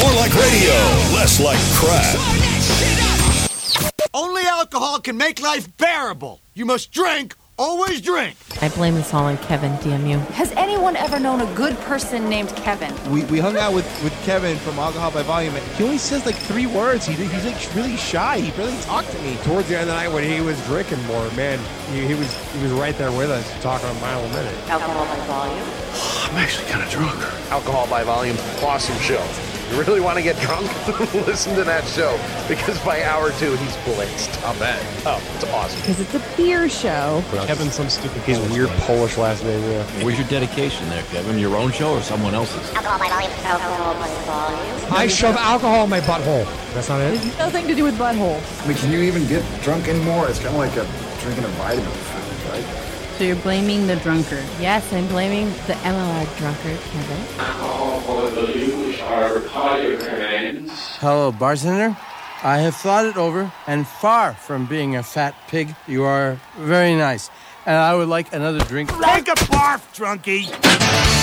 More like radio, less like crap. Only alcohol can make life bearable. You must drink, always drink. I blame this all on Kevin, damn you. Has anyone ever known a good person named Kevin? We, we hung out with, with Kevin from Alcohol by Volume, and he only says like three words. He, he's like really shy. He barely talked to me. Towards the end of the night when he was drinking more, man, he, he was he was right there with us, talking a mile a minute. Alcohol by volume. I'm actually kind of drunk. Alcohol by Volume, awesome show. You really want to get drunk? Listen to that show because by hour two he's blitzed. I'll bet. Oh, it's awesome. Because it's a beer show. Kevin, some stupid. He's weird Polish last name. Yeah. Where's your dedication there, Kevin? Your own show or someone else's? Alcohol by volume. Alcohol by volume. I shove alcohol in my butthole. That's not it. Nothing to do with butthole. I mean, can you even get drunk anymore? It's kind of like a, drinking a vitamin food, right? So you're blaming the drunkard. Yes, I'm blaming the MLR drunkard, Kevin. Hello, bartender. I have thought it over, and far from being a fat pig, you are very nice. And I would like another drink. Take a barf, drunkie.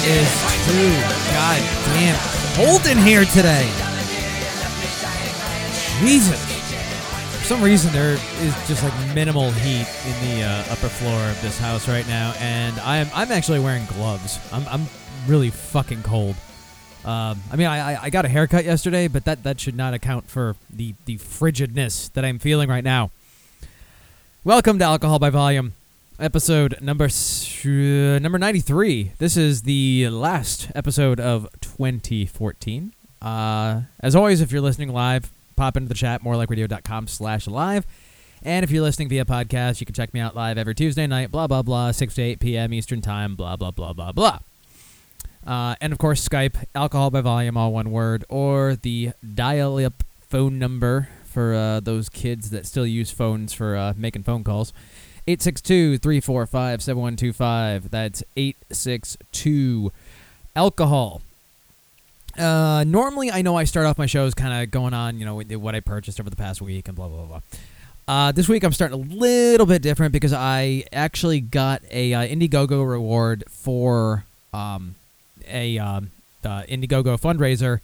It is too goddamn cold in here today. Jesus. For some reason, there is just like minimal heat in the uh, upper floor of this house right now, and I'm I'm actually wearing gloves. I'm I'm really fucking cold. Um, I mean, I, I- I got a haircut yesterday, but that, that should not account for the, the frigidness that I'm feeling right now. Welcome to Alcohol by Volume, episode number uh, number 93. This is the last episode of 2014. Uh, as always, if you're listening live, pop into the chat, morelikeradio.com slash live. And if you're listening via podcast, you can check me out live every Tuesday night, blah, blah, blah, 6 to 8 p.m. Eastern Time, blah, blah, blah, blah, blah. Uh, and of course, Skype, alcohol by volume, all one word, or the dial up phone number for uh, those kids that still use phones for uh, making phone calls. 862 345 7125. That's 862 alcohol. Uh, normally, I know I start off my shows kind of going on, you know, what I purchased over the past week and blah, blah, blah. Uh, this week I'm starting a little bit different because I actually got a uh, Indiegogo reward for um, a um, Indiegogo fundraiser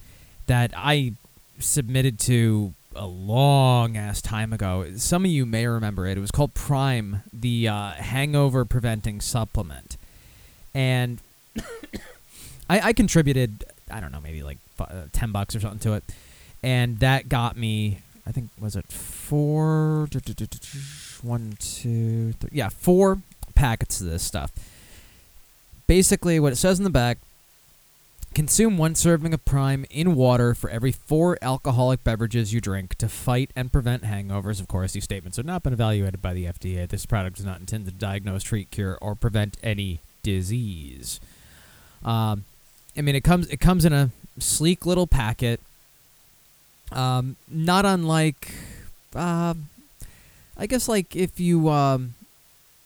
that I submitted to a long ass time ago. Some of you may remember it. It was called Prime, the uh, hangover preventing supplement, and I, I contributed. I don't know, maybe like uh, ten bucks or something to it, and that got me. I think was it four, one, two, three, yeah, four packets of this stuff. Basically, what it says in the back Consume one serving of Prime in water for every four alcoholic beverages you drink to fight and prevent hangovers. Of course, these statements have not been evaluated by the FDA. This product is not intended to diagnose, treat, cure, or prevent any disease. Um, I mean, it comes it comes in a sleek little packet. Um, not unlike, um, I guess, like if you um,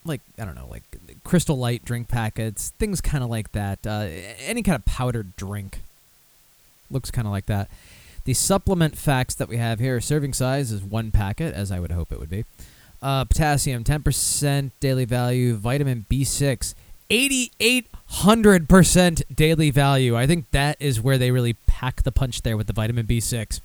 like I don't know, like Crystal Light drink packets, things kind of like that. Uh, any kind of powdered drink looks kind of like that. The supplement facts that we have here: serving size is one packet, as I would hope it would be. Uh, potassium, ten percent daily value. Vitamin B six. 8800% daily value. I think that is where they really pack the punch there with the vitamin B6.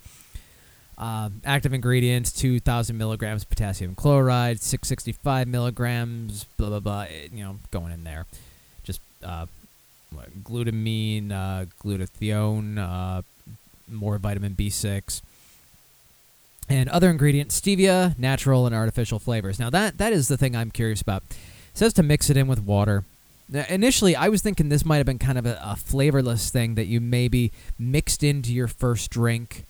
Um, active ingredients 2,000 milligrams potassium chloride, 665 milligrams, blah, blah, blah. eh, You know, going in there. Just uh, glutamine, uh, glutathione, uh, more vitamin B6. And other ingredients stevia, natural, and artificial flavors. Now, that that is the thing I'm curious about. It says to mix it in with water. Now, initially, I was thinking this might have been kind of a, a flavorless thing that you maybe mixed into your first drink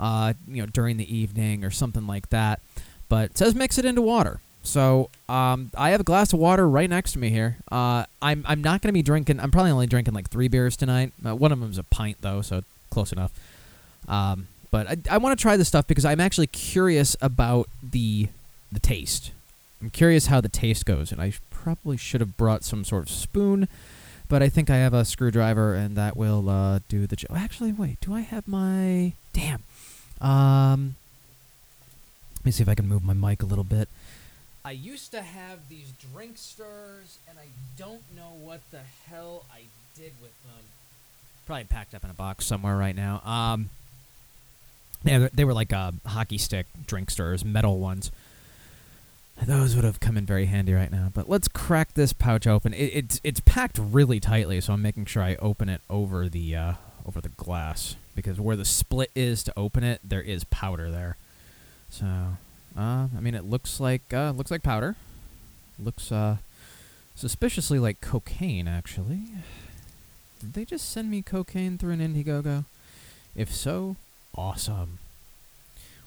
uh, you know, during the evening or something like that. But it says mix it into water. So um, I have a glass of water right next to me here. Uh, I'm I'm not gonna be drinking. I'm probably only drinking like three beers tonight. Uh, one of them's a pint though, so close enough. Um, but I, I want to try this stuff because I'm actually curious about the the taste. I'm curious how the taste goes, and I probably should have brought some sort of spoon But I think I have a screwdriver, and that will uh, do the job. Actually, wait. Do I have my? Damn. Um. Let me see if I can move my mic a little bit. I used to have these drink stirrers, and I don't know what the hell I did with them. Probably packed up in a box somewhere right now. Um. Yeah, they were like uh, hockey stick drink stirrers, metal ones. Those would have come in very handy right now. But let's crack this pouch open. It, it's it's packed really tightly, so I'm making sure I open it over the uh, over the glass because where the split is to open it, there is powder there. So, uh, I mean, it looks like uh, looks like powder. Looks uh, suspiciously like cocaine, actually. Did they just send me cocaine through an Indiegogo? If so, awesome.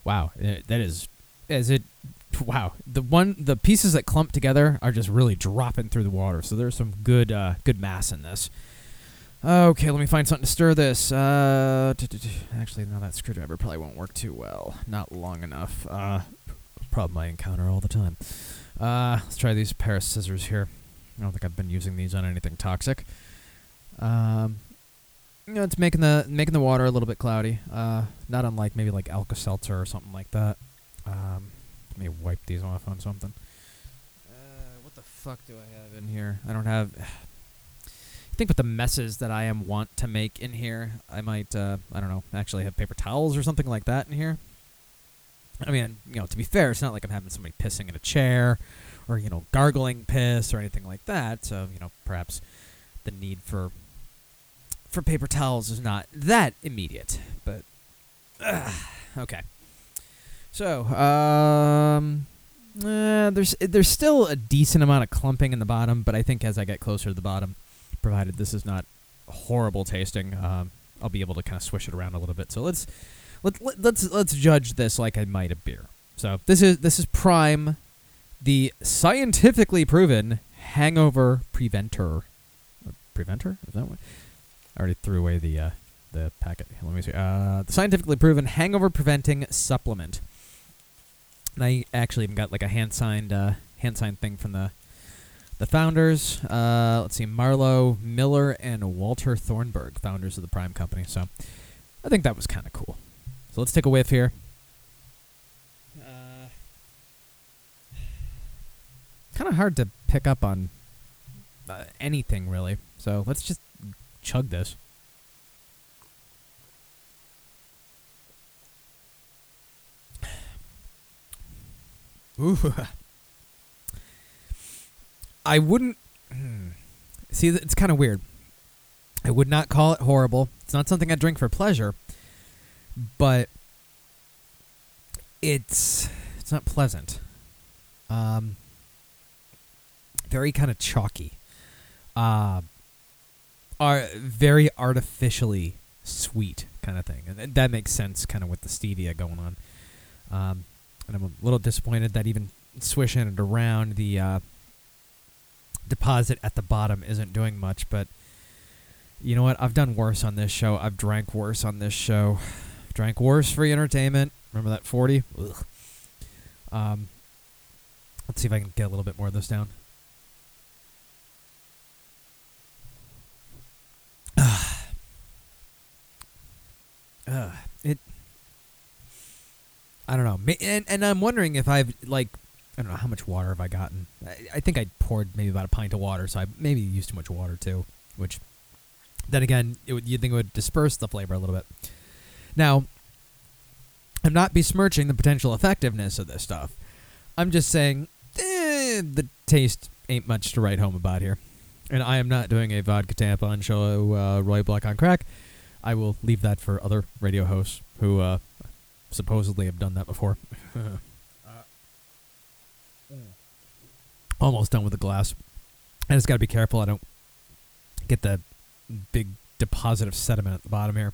Wow, eh, that is is it wow the one the pieces that clump together are just really dropping through the water so there's some good uh good mass in this okay let me find something to stir this uh actually no that screwdriver probably won't work too well not long enough uh problem i encounter all the time uh let's try these pair of scissors here i don't think i've been using these on anything toxic um you know, it's making the making the water a little bit cloudy. Uh, not unlike maybe like Alka Seltzer or something like that. Um, let me wipe these off on something. Uh, what the fuck do I have in here? I don't have. I think with the messes that I am want to make in here, I might. Uh, I don't know. Actually, have paper towels or something like that in here. I mean, you know, to be fair, it's not like I'm having somebody pissing in a chair, or you know, gargling piss or anything like that. So you know, perhaps the need for for paper towels is not that immediate, but uh, okay. So, um, uh, there's there's still a decent amount of clumping in the bottom, but I think as I get closer to the bottom, provided this is not horrible tasting, um, I'll be able to kind of swish it around a little bit. So let's let, let let's let's judge this like I might a beer. So this is this is Prime, the scientifically proven hangover preventer. Preventer is that what? I already threw away the uh, the packet. Let me see. Uh, the scientifically proven hangover preventing supplement. And I actually even got like a hand signed uh, hand signed thing from the the founders. Uh, let's see, Marlo Miller and Walter Thornburg, founders of the Prime Company. So I think that was kind of cool. So let's take a whiff here. Uh, kind of hard to pick up on uh, anything really. So let's just chug this. Ooh. I wouldn't. Hmm. See, it's kind of weird. I would not call it horrible. It's not something I drink for pleasure, but it's it's not pleasant. Um, very kind of chalky. Uh, are very artificially sweet kind of thing, and that makes sense, kind of with the stevia going on. Um, and I'm a little disappointed that even swishing it around the uh, deposit at the bottom isn't doing much. But you know what? I've done worse on this show. I've drank worse on this show. drank worse for entertainment. Remember that forty? Ugh. Um, let's see if I can get a little bit more of this down. uh, it. I don't know, and and I'm wondering if I've like I don't know how much water have I gotten. I, I think I poured maybe about a pint of water, so I maybe used too much water too. Which, then again, it would, you'd think it would disperse the flavor a little bit. Now, I'm not besmirching the potential effectiveness of this stuff. I'm just saying eh, the taste ain't much to write home about here. And I am not doing a vodka tampon show, uh, Roy Black on crack. I will leave that for other radio hosts who uh, supposedly have done that before. Almost done with the glass. I just got to be careful I don't get the big deposit of sediment at the bottom here.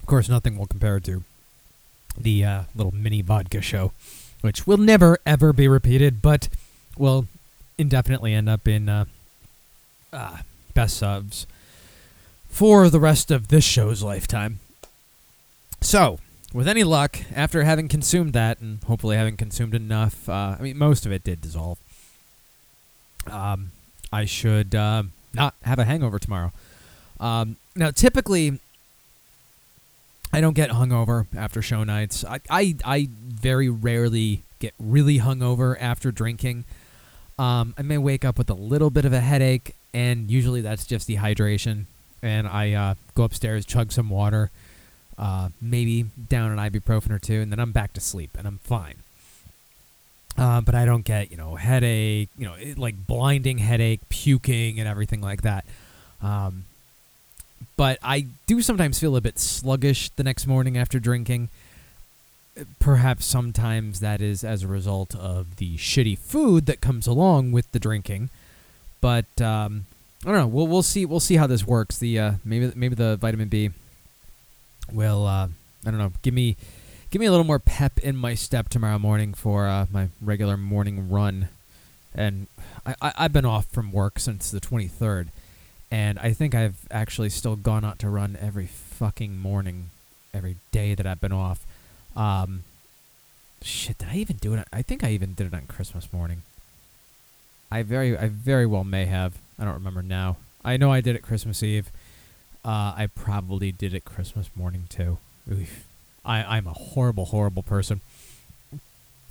Of course, nothing will compare to the uh, little mini vodka show, which will never ever be repeated, but will indefinitely end up in uh, uh, best subs for the rest of this show's lifetime. So, with any luck, after having consumed that, and hopefully having consumed enough, uh, I mean, most of it did dissolve. um, I should uh, not have a hangover tomorrow. Um, now, typically, I don't get hungover after show nights. I, I, I very rarely get really hungover after drinking. Um, I may wake up with a little bit of a headache, and usually that's just dehydration. And I uh, go upstairs, chug some water, uh, maybe down an ibuprofen or two, and then I'm back to sleep, and I'm fine. Uh, but I don't get, you know, headache, you know, it, like blinding headache, puking, and everything like that. Um, but I do sometimes feel a bit sluggish the next morning after drinking. Perhaps sometimes that is as a result of the shitty food that comes along with the drinking. But um, I don't know. We'll we'll see we'll see how this works. The uh, maybe maybe the vitamin B will uh, I don't know give me give me a little more pep in my step tomorrow morning for uh, my regular morning run. And I, I I've been off from work since the 23rd and I think I've actually still gone out to run every fucking morning, every day that I've been off. Um, shit, did I even do it? I think I even did it on Christmas morning. I very, I very well may have. I don't remember now. I know I did it Christmas Eve. Uh, I probably did it Christmas morning too. Oof. I, I'm a horrible, horrible person.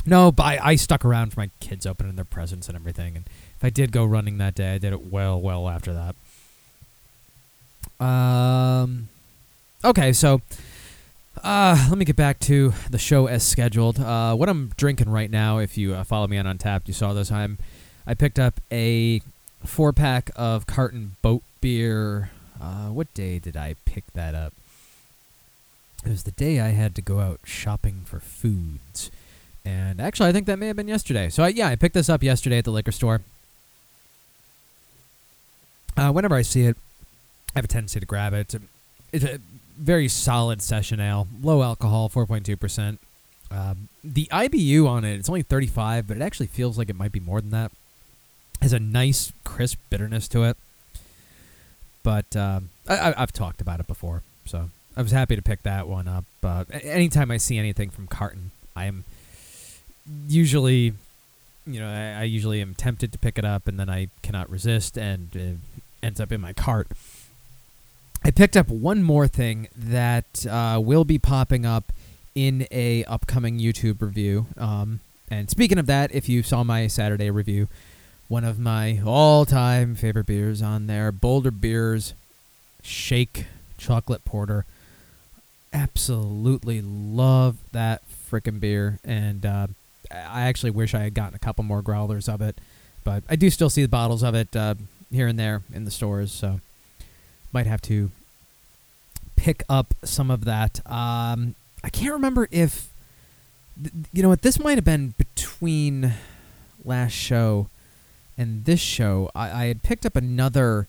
No, but I, I stuck around for my kids opening their presents and everything. And if I did go running that day, I did it well, well after that. Um, okay, so uh, let me get back to the show as scheduled. Uh, what I'm drinking right now, if you uh, follow me on Untappd, you saw this. I'm I picked up a four pack of carton boat beer. Uh, what day did I pick that up? It was the day I had to go out shopping for foods. And actually, I think that may have been yesterday. So, I, yeah, I picked this up yesterday at the liquor store. Uh, whenever I see it, I have a tendency to grab it. It's a, it's a very solid session ale, low alcohol, 4.2%. Um, the IBU on it, it's only 35, but it actually feels like it might be more than that. Has a nice, crisp bitterness to it. But um, I, have talked about it before, so I was happy to pick that one up. Uh, anytime I see anything from Carton, I am usually, you know, I, I, usually am tempted to pick it up, and then I cannot resist, and it ends up in my cart. I picked up one more thing that uh, will be popping up in a upcoming YouTube review. Um, and speaking of that, if you saw my Saturday review, one of my all-time favorite beers on there, Boulder Beers Shake Chocolate Porter. Absolutely love that freaking beer, and uh, I actually wish I had gotten a couple more growlers of it, but I do still see the bottles of it uh, here and there in the stores, so might have to pick up some of that. Um, I can't remember if you know what this might have been between last show and this show. I, I had picked up another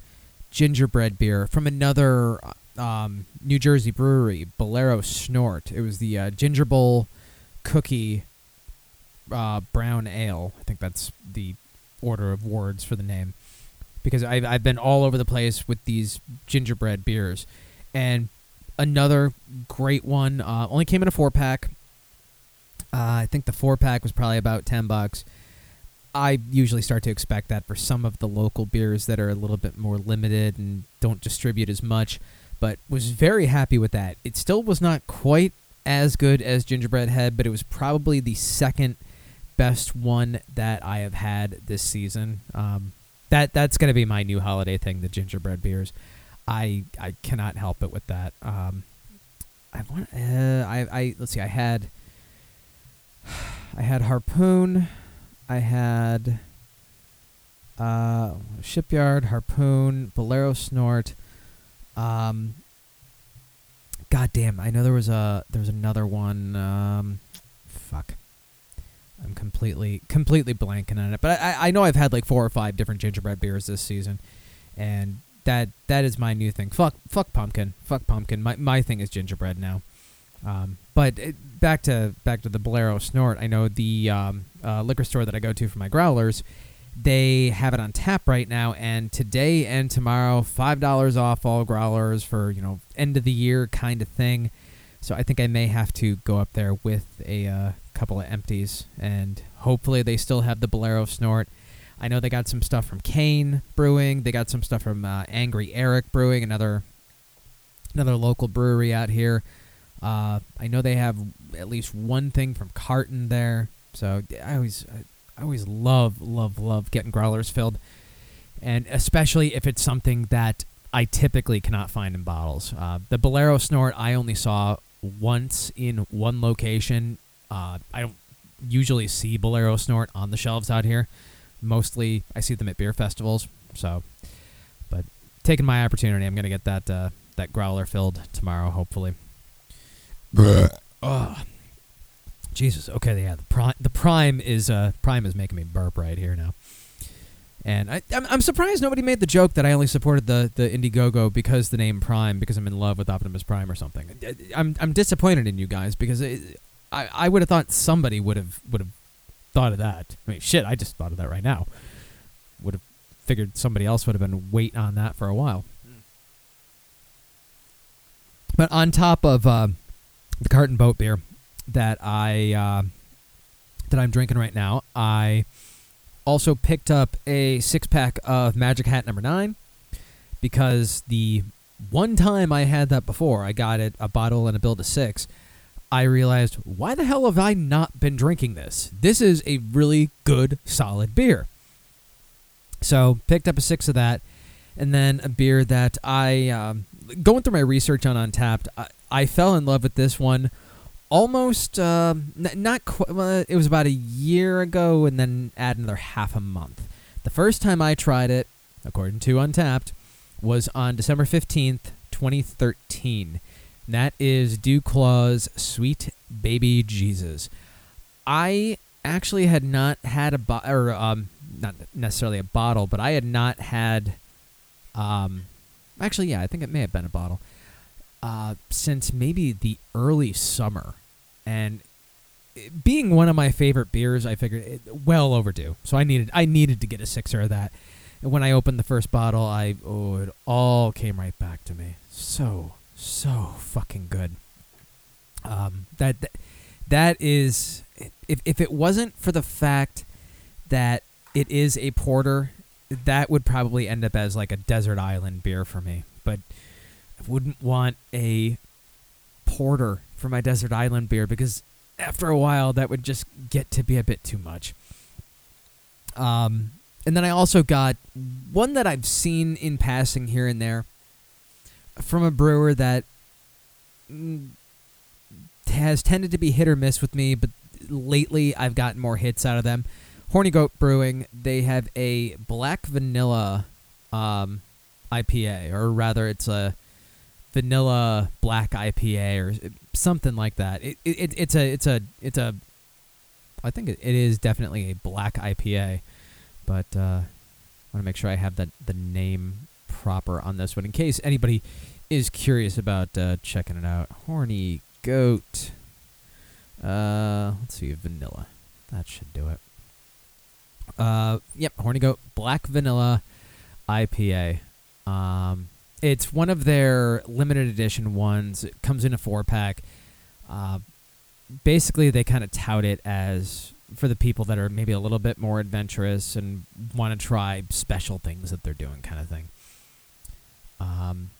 gingerbread beer from another um, New Jersey brewery, Bolero Snort. It was the uh, Gingerbull Cookie uh, Brown Ale. I think that's the order of words for the name because I've, I've been all over the place with these gingerbread beers. And another great one uh, only came in a four pack. Uh, I think the four pack was probably about 10 bucks. I usually start to expect that for some of the local beers that are a little bit more limited and don't distribute as much, but was very happy with that. It still was not quite as good as Gingerbread Head, but it was probably the second best one that I have had this season. Um, that that's going to be my new holiday thing, the gingerbread beers. I I cannot help it with that. Um, I want uh, I I let's see. I had I had harpoon. I had uh, shipyard harpoon, bolero snort. Um, God damn! I know there was a there was another one. Um, fuck. I'm completely completely blanking on it, but I I know I've had like four or five different gingerbread beers this season, and that that is my new thing. Fuck fuck pumpkin, fuck pumpkin. My my thing is gingerbread now. Um, but it, back to back to the Bolero Snort. I know the um, uh, liquor store that I go to for my growlers. They have it on tap right now, and today and tomorrow, five dollars off all growlers for you know end of the year kind of thing. So I think I may have to go up there with a uh, couple of empties, and hopefully they still have the Bolero Snort. I know they got some stuff from Kane Brewing. They got some stuff from uh, Angry Erik Brewing, another another local brewery out here. Uh, I know they have at least one thing from Carton there. So I always I always love love love getting growlers filled, and especially if it's something that I typically cannot find in bottles. Uh, the Bolero Snort I only saw once in one location. Uh, I don't usually see Bolero Snort on the shelves out here. Mostly, I see them at beer festivals. So, but taking my opportunity, I'm gonna get that uh, that growler filled tomorrow, hopefully. Oh, Jesus. Okay, yeah. The prime, the prime is uh, prime is making me burp right here now. And I, I'm, I'm surprised nobody made the joke that I only supported the, the Indiegogo because the name Prime, because I'm in love with Optimus Prime or something. I'm, I'm disappointed in you guys because it, I, I would have thought somebody would have would have thought of that. I mean, shit, I just thought of that right now. Would have figured somebody else would have been waiting on that for a while. But on top of uh, the carton boat beer that I uh, that I'm drinking right now, I also picked up a six pack of Magic Hat number nine because the one time I had that before, I got it a bottle and a bill to six. I realized, why the hell have I not been drinking this? This is a really good, solid beer. So, picked up a six of that, and then a beer that I, um, going through my research on Untappd, I, I fell in love with this one almost, uh, n- not quite, well, it was about a year ago, and then add another half a month. The first time I tried it, according to Untappd, was on December 15th, 2013. And that is Duclaw's Sweet Baby Jesus. I actually had not had a bottle, or um, not necessarily a bottle, but I had not had, um, actually, yeah, I think it may have been a bottle, uh, since maybe the early summer. And being one of my favorite beers, I figured it, well overdue. So I needed, I needed to get a sixer of that. And when I opened the first bottle, I oh, it all came right back to me. So so fucking good. Um, that that, that is if if it wasn't for the fact that it is a porter, that would probably end up as like a desert island beer for me. But I wouldn't want a porter for my desert island beer because after a while that would just get to be a bit too much. Um, and then I also got one that I've seen in passing here and there from a brewer that mm, has tended to be hit or miss with me, but lately I've gotten more hits out of them. Horny Goat Brewing, they have a black vanilla um, IPA, or rather, it's a vanilla black IPA or something like that. It, it, it's a it's a it's a I think it, is definitely a black IPA, but uh, I want to make sure I have that the name proper on this one in case anybody is curious about uh, checking it out. Horny Goat. Uh, let's see, vanilla. That should do it. Uh, yep, Horny Goat Black Vanilla IPA. Um, it's one of their limited edition ones. It comes in a four pack. Uh, basically, they kind of tout it as for the people that are maybe a little bit more adventurous and want to try special things that they're doing, kind of thing. Um,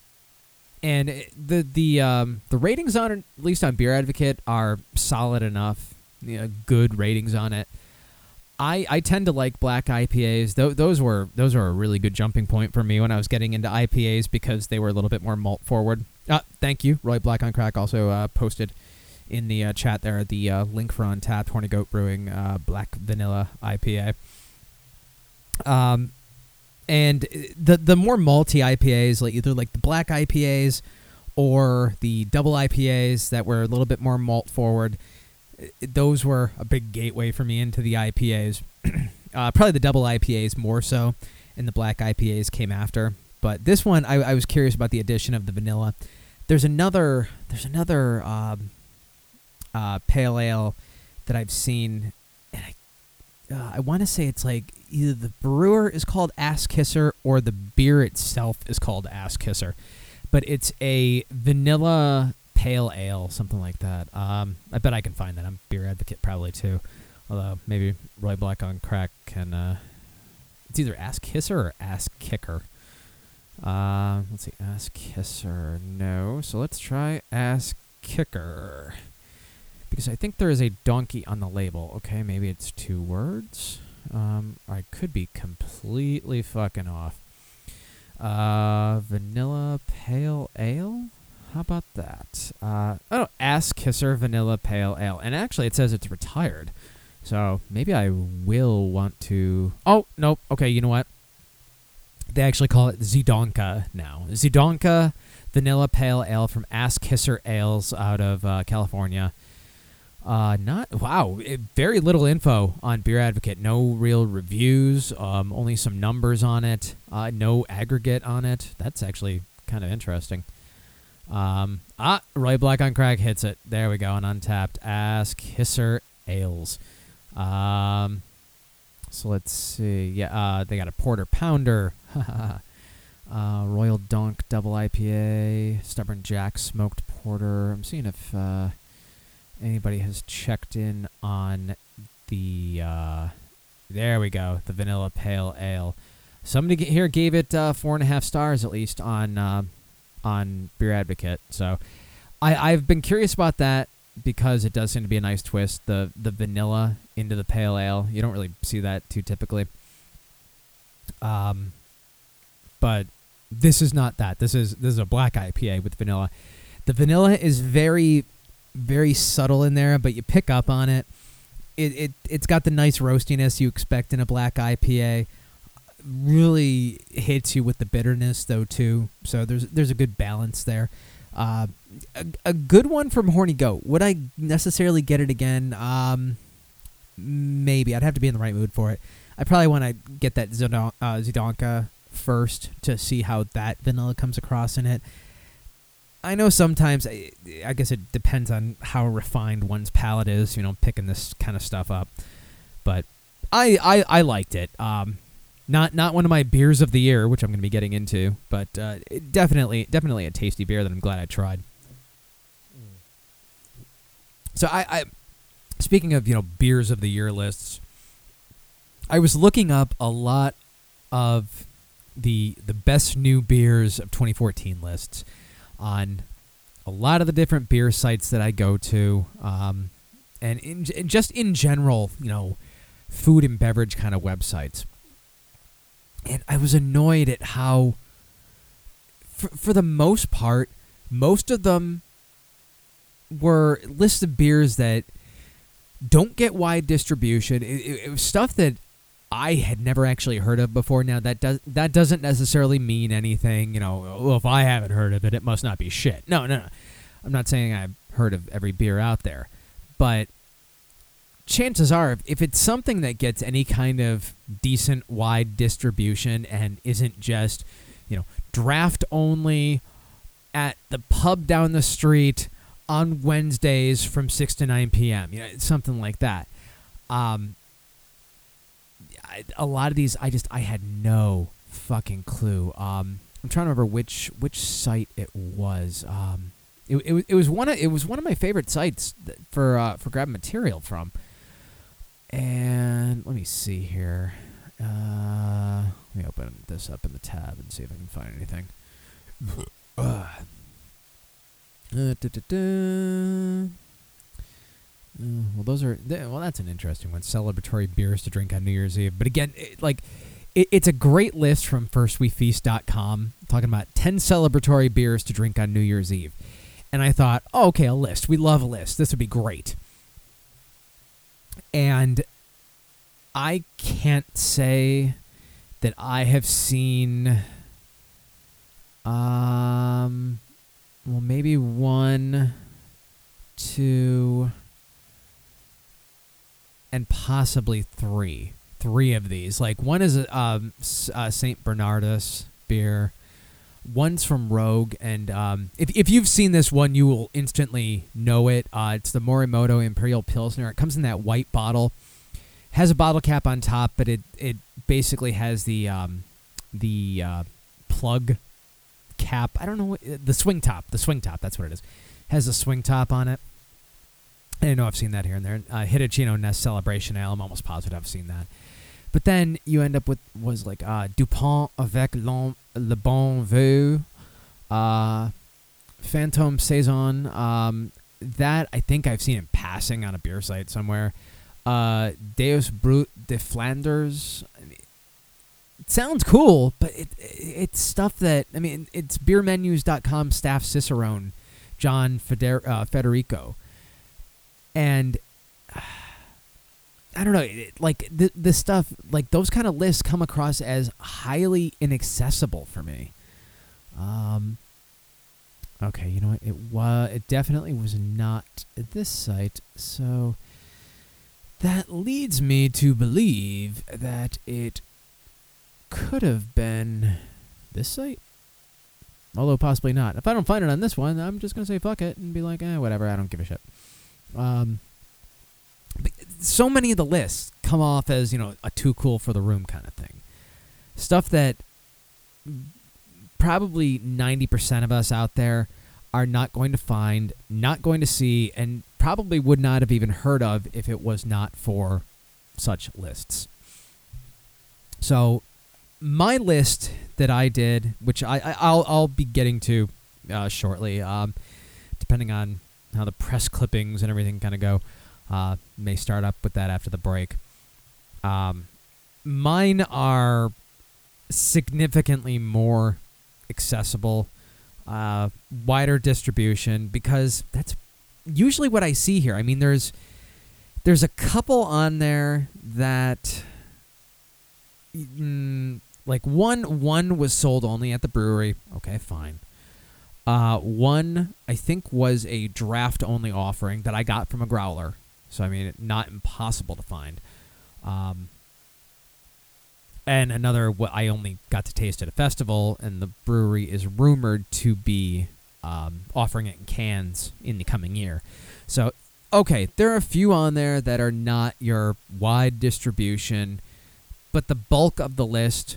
and it- the the um, the ratings on at least on Beer Advocate, are solid enough. You know, good ratings on it. I, I tend to like black IPAs. Th- those were those were a really good jumping point for me when I was getting into IPAs because they were a little bit more malt forward. Uh, thank you, Roy Black on Crack also uh, posted in the uh, chat there the uh, link for Untappd Horny Goat Brewing uh, Black Vanilla IPA. Um, and the the more malty IPAs, like either like the black IPAs or the double IPAs that were a little bit more malt forward, i- those were a big gateway for me into the IPAs. uh, probably the double IPAs more so, and the black IPAs came after. But this one, I, I was curious about the addition of the vanilla. There's another there's another um, uh, pale ale that I've seen, and I uh, I want to say it's like either the brewer is called Ass Kisser or the beer itself is called Ass Kisser, but it's a vanilla pale ale, something like that. Um, I bet I can find that. I'm beer advocate probably too, although maybe Roy Black on Crack can uh, it's either ass kisser or ass kicker. Uh, let's see, ass kisser. No, so let's try ass kicker because I think there is a donkey on the label. Okay, maybe it's two words. Um, I could be completely fucking off. Uh, vanilla pale ale. How about that? Uh, oh, ass kisser vanilla pale ale, and actually it says it's retired. So maybe I will want to. Oh nope. Okay, you know what? They actually call it Zidonka now. Zidonka vanilla pale ale from Ass Kisser Ales out of uh, California. Uh, not wow. It, very little info on Beer Advocate. No real reviews. Um, only some numbers on it. Uh, no aggregate on it. That's actually kind of interesting. Um, ah, Roy Black on Crack hits it. There we go. An Untappd. Ass Kisser Ales. Um, so let's see. Yeah, uh, they got a Porter Pounder. uh, Royal Dunk Double IPA. Stubborn Jack Smoked Porter. I'm seeing if uh, anybody has checked in on the. Uh, there we go. The Vanilla Pale Ale. Somebody here gave it uh, four and a half stars at least on uh, on Beer Advocate. So I, I've been curious about that because it does seem to be a nice twist. The the vanilla into the pale ale. You don't really see that too typically. Um, but this is not that. This is this is a black IPA with vanilla. The vanilla is very very subtle in there, but you pick up on it. It it it's got the nice roastiness you expect in a black IPA. Really hits you with the bitterness though too. So there's there's a good balance there. Uh, a, a good one from Horny Goat. Would I necessarily get it again? Um, maybe. I'd have to be in the right mood for it. I probably want to get that Zidon- uh, first to see how that vanilla comes across in it. I know sometimes, I, I guess it depends on how refined one's palate is, you know, picking this kind of stuff up. But I, I, I liked it. Um, not not one of my beers of the year, which I'm going to be getting into, but uh, definitely definitely a tasty beer that I'm glad I tried. So I, I, speaking of you know beers of the year lists, I was looking up a lot of the the best new beers of 2014 lists on a lot of the different beer sites that I go to, um, and in, just in general, you know, food and beverage kind of websites. And I was annoyed at how, for, for the most part, most of them were lists of beers that don't get wide distribution. It, it, it was stuff that I had never actually heard of before. Now that does that doesn't necessarily mean anything. You know, well, if I haven't heard of it, it must not be shit. No, no, no. I'm not saying I've heard of every beer out there, but chances are, if it's something that gets any kind of decent wide distribution and isn't just, you know, draft only at the pub down the street on Wednesdays from six to nine p.m. You know, something like that. Um, I, a lot of these, I just I had no fucking clue. Um, I'm trying to remember which which site it was. Um, it, it, it was one of it was one of my favorite sites for uh, for grabbing material from. And let me see here. Uh, let me open this up in the tab and see if I can find anything. uh, da, da, da. Uh, well, those are th- well. That's an interesting one. Celebratory beers to drink on New Year's Eve. But again, it, like it, it's a great list from FirstWeFeast.com talking about ten celebratory beers to drink on New Year's Eve. And I thought, oh, okay, a list. We love a list. This would be great. And I can't say that I have seen um well maybe one two and possibly three three of these like one is a, um uh, St. Bernardus beer one's from Rogue, and um, if if you've seen this one, you will instantly know it. Uh, it's the Morimoto Imperial Pilsner. It comes in that white bottle, has a bottle cap on top, but it it basically has the um, the uh, plug cap. I don't know what the swing top. The swing top. That's what it is. Has a swing top on it. I know I've seen that here and there. Uh, Hitachino Nest Celebration Ale. I'm almost positive I've seen that. But then you end up with was like uh, Dupont avec l'on- le bon vœu, uh, Phantom Saison. Um, that I think I've seen in passing on a beer site somewhere. Uh, Deus Brut de Flanders. I mean, it sounds cool, but it, it's stuff that I mean it's beermenus.com staff cicerone John Feder- uh, Federico, and I don't know, like the the stuff like those kind of lists come across as highly inaccessible for me. Um. Okay, you know what? It was it definitely was not this site, so that leads me to believe that it could have been this site. Although possibly not. If I don't find it on this one, I'm just gonna say fuck it and be like, eh, whatever. I don't give a shit. Um, so many of the lists come off as you know a too cool for the room kind of thing. Stuff that probably 90% of us out there are not going to find, not going to see, and probably would not have even heard of if it was not for such lists. So, my list that I did, which I, I I'll I'll be getting to uh, shortly, um, depending on how the press clippings and everything kind of go, uh, may start up with that after the break. Um, mine are significantly more accessible, uh, wider distribution because that's usually what I see here. I mean, there's there's a couple on there that mm, like one one was sold only at the brewery. Okay, fine. Uh, one I think was a draft only offering that I got from a growler. So I mean, not impossible to find. Um, and another what I only got to taste at a festival, and the brewery is rumored to be um, offering it in cans in the coming year. So, okay, there are a few on there that are not your wide distribution, but the bulk of the list,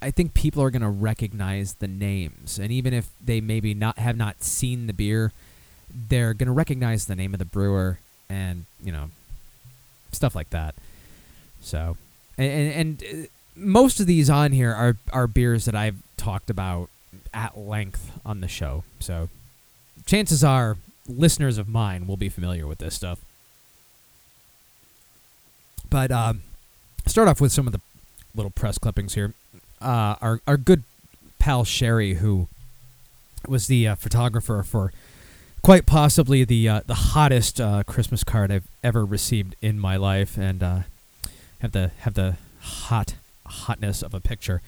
I think people are going to recognize the names, and even if they maybe not have not seen the beer, they're going to recognize the name of the brewer and you know stuff like that. So, and and, and uh, most of these on here are are beers that I've talked about at length on the show. So, chances are listeners of mine will be familiar with this stuff. But um, start off with some of the little press clippings here. Uh, our our good pal Sherry, who was the uh, photographer for quite possibly the uh, the hottest uh, Christmas card I've ever received in my life, and uh, have the have the hot hotness of a picture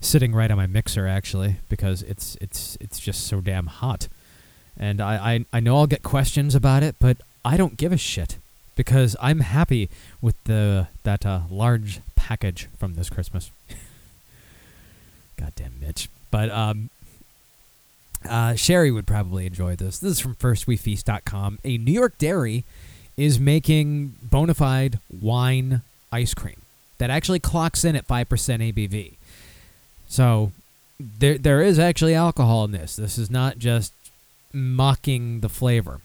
sitting right on my mixer actually because it's it's it's just so damn hot, and I I, I know I'll get questions about it, but I don't give a shit because I'm happy with the that uh, large package from this Christmas. Goddamn Mitch, but um, uh, Sherry would probably enjoy this. This is from firstwefeast.com. A New York dairy is making bona fide wine ice cream that actually clocks in at 5% ABV. So there there is actually alcohol in this. This is not just mocking the flavor.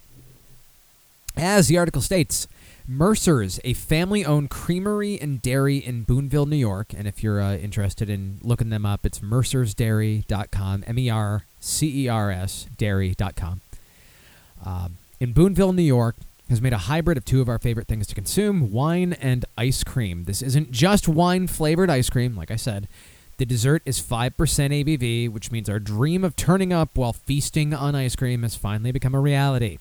As the article states, Mercer's, a family owned creamery and dairy in Boonville, New York. And if you're uh, interested in looking them up, it's mercersdairy.com, M E R C E R S, dairy.com. Um, in Boonville, New York, has made a hybrid of two of our favorite things to consume wine and ice cream. This isn't just wine flavored ice cream, like I said. The dessert is 5% ABV, which means our dream of turning up while feasting on ice cream has finally become a reality.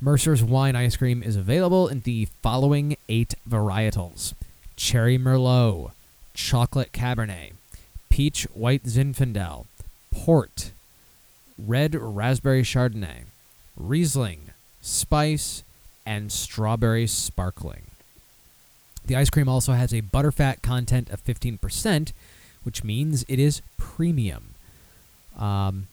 Mercer's wine ice cream is available in the following eight varietals Cherry Merlot, Chocolate Cabernet, Peach White Zinfandel, Port, Red Raspberry Chardonnay, Riesling, Spice, and Strawberry Sparkling. The ice cream also has a butterfat content of 15%, which means it is premium. Um,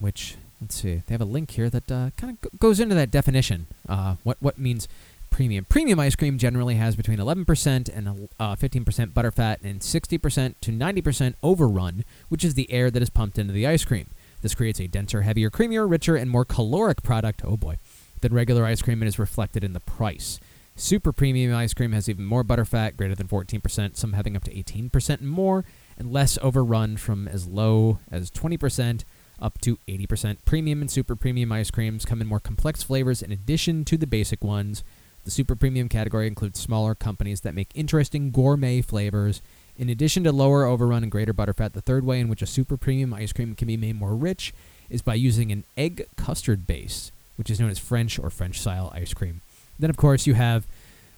which let's see, they have a link here that uh, kind of goes into that definition. Uh, what what means premium? Premium ice cream generally has between 11% and uh, 15% butterfat and 60% to 90% overrun, which is the air that is pumped into the ice cream. This creates a denser, heavier, creamier, richer, and more caloric product. Oh boy, than regular ice cream, and is reflected in the price. Super premium ice cream has even more butterfat, greater than 14%, some having up to 18% and more, and less overrun from as low as 20% up to 80%. Premium and super premium ice creams come in more complex flavors in addition to the basic ones. The super premium category includes smaller companies that make interesting gourmet flavors. In addition to lower overrun and greater butterfat, the third way in which a super premium ice cream can be made more rich is by using an egg custard base, which is known as French or French style ice cream. Then, of course, you have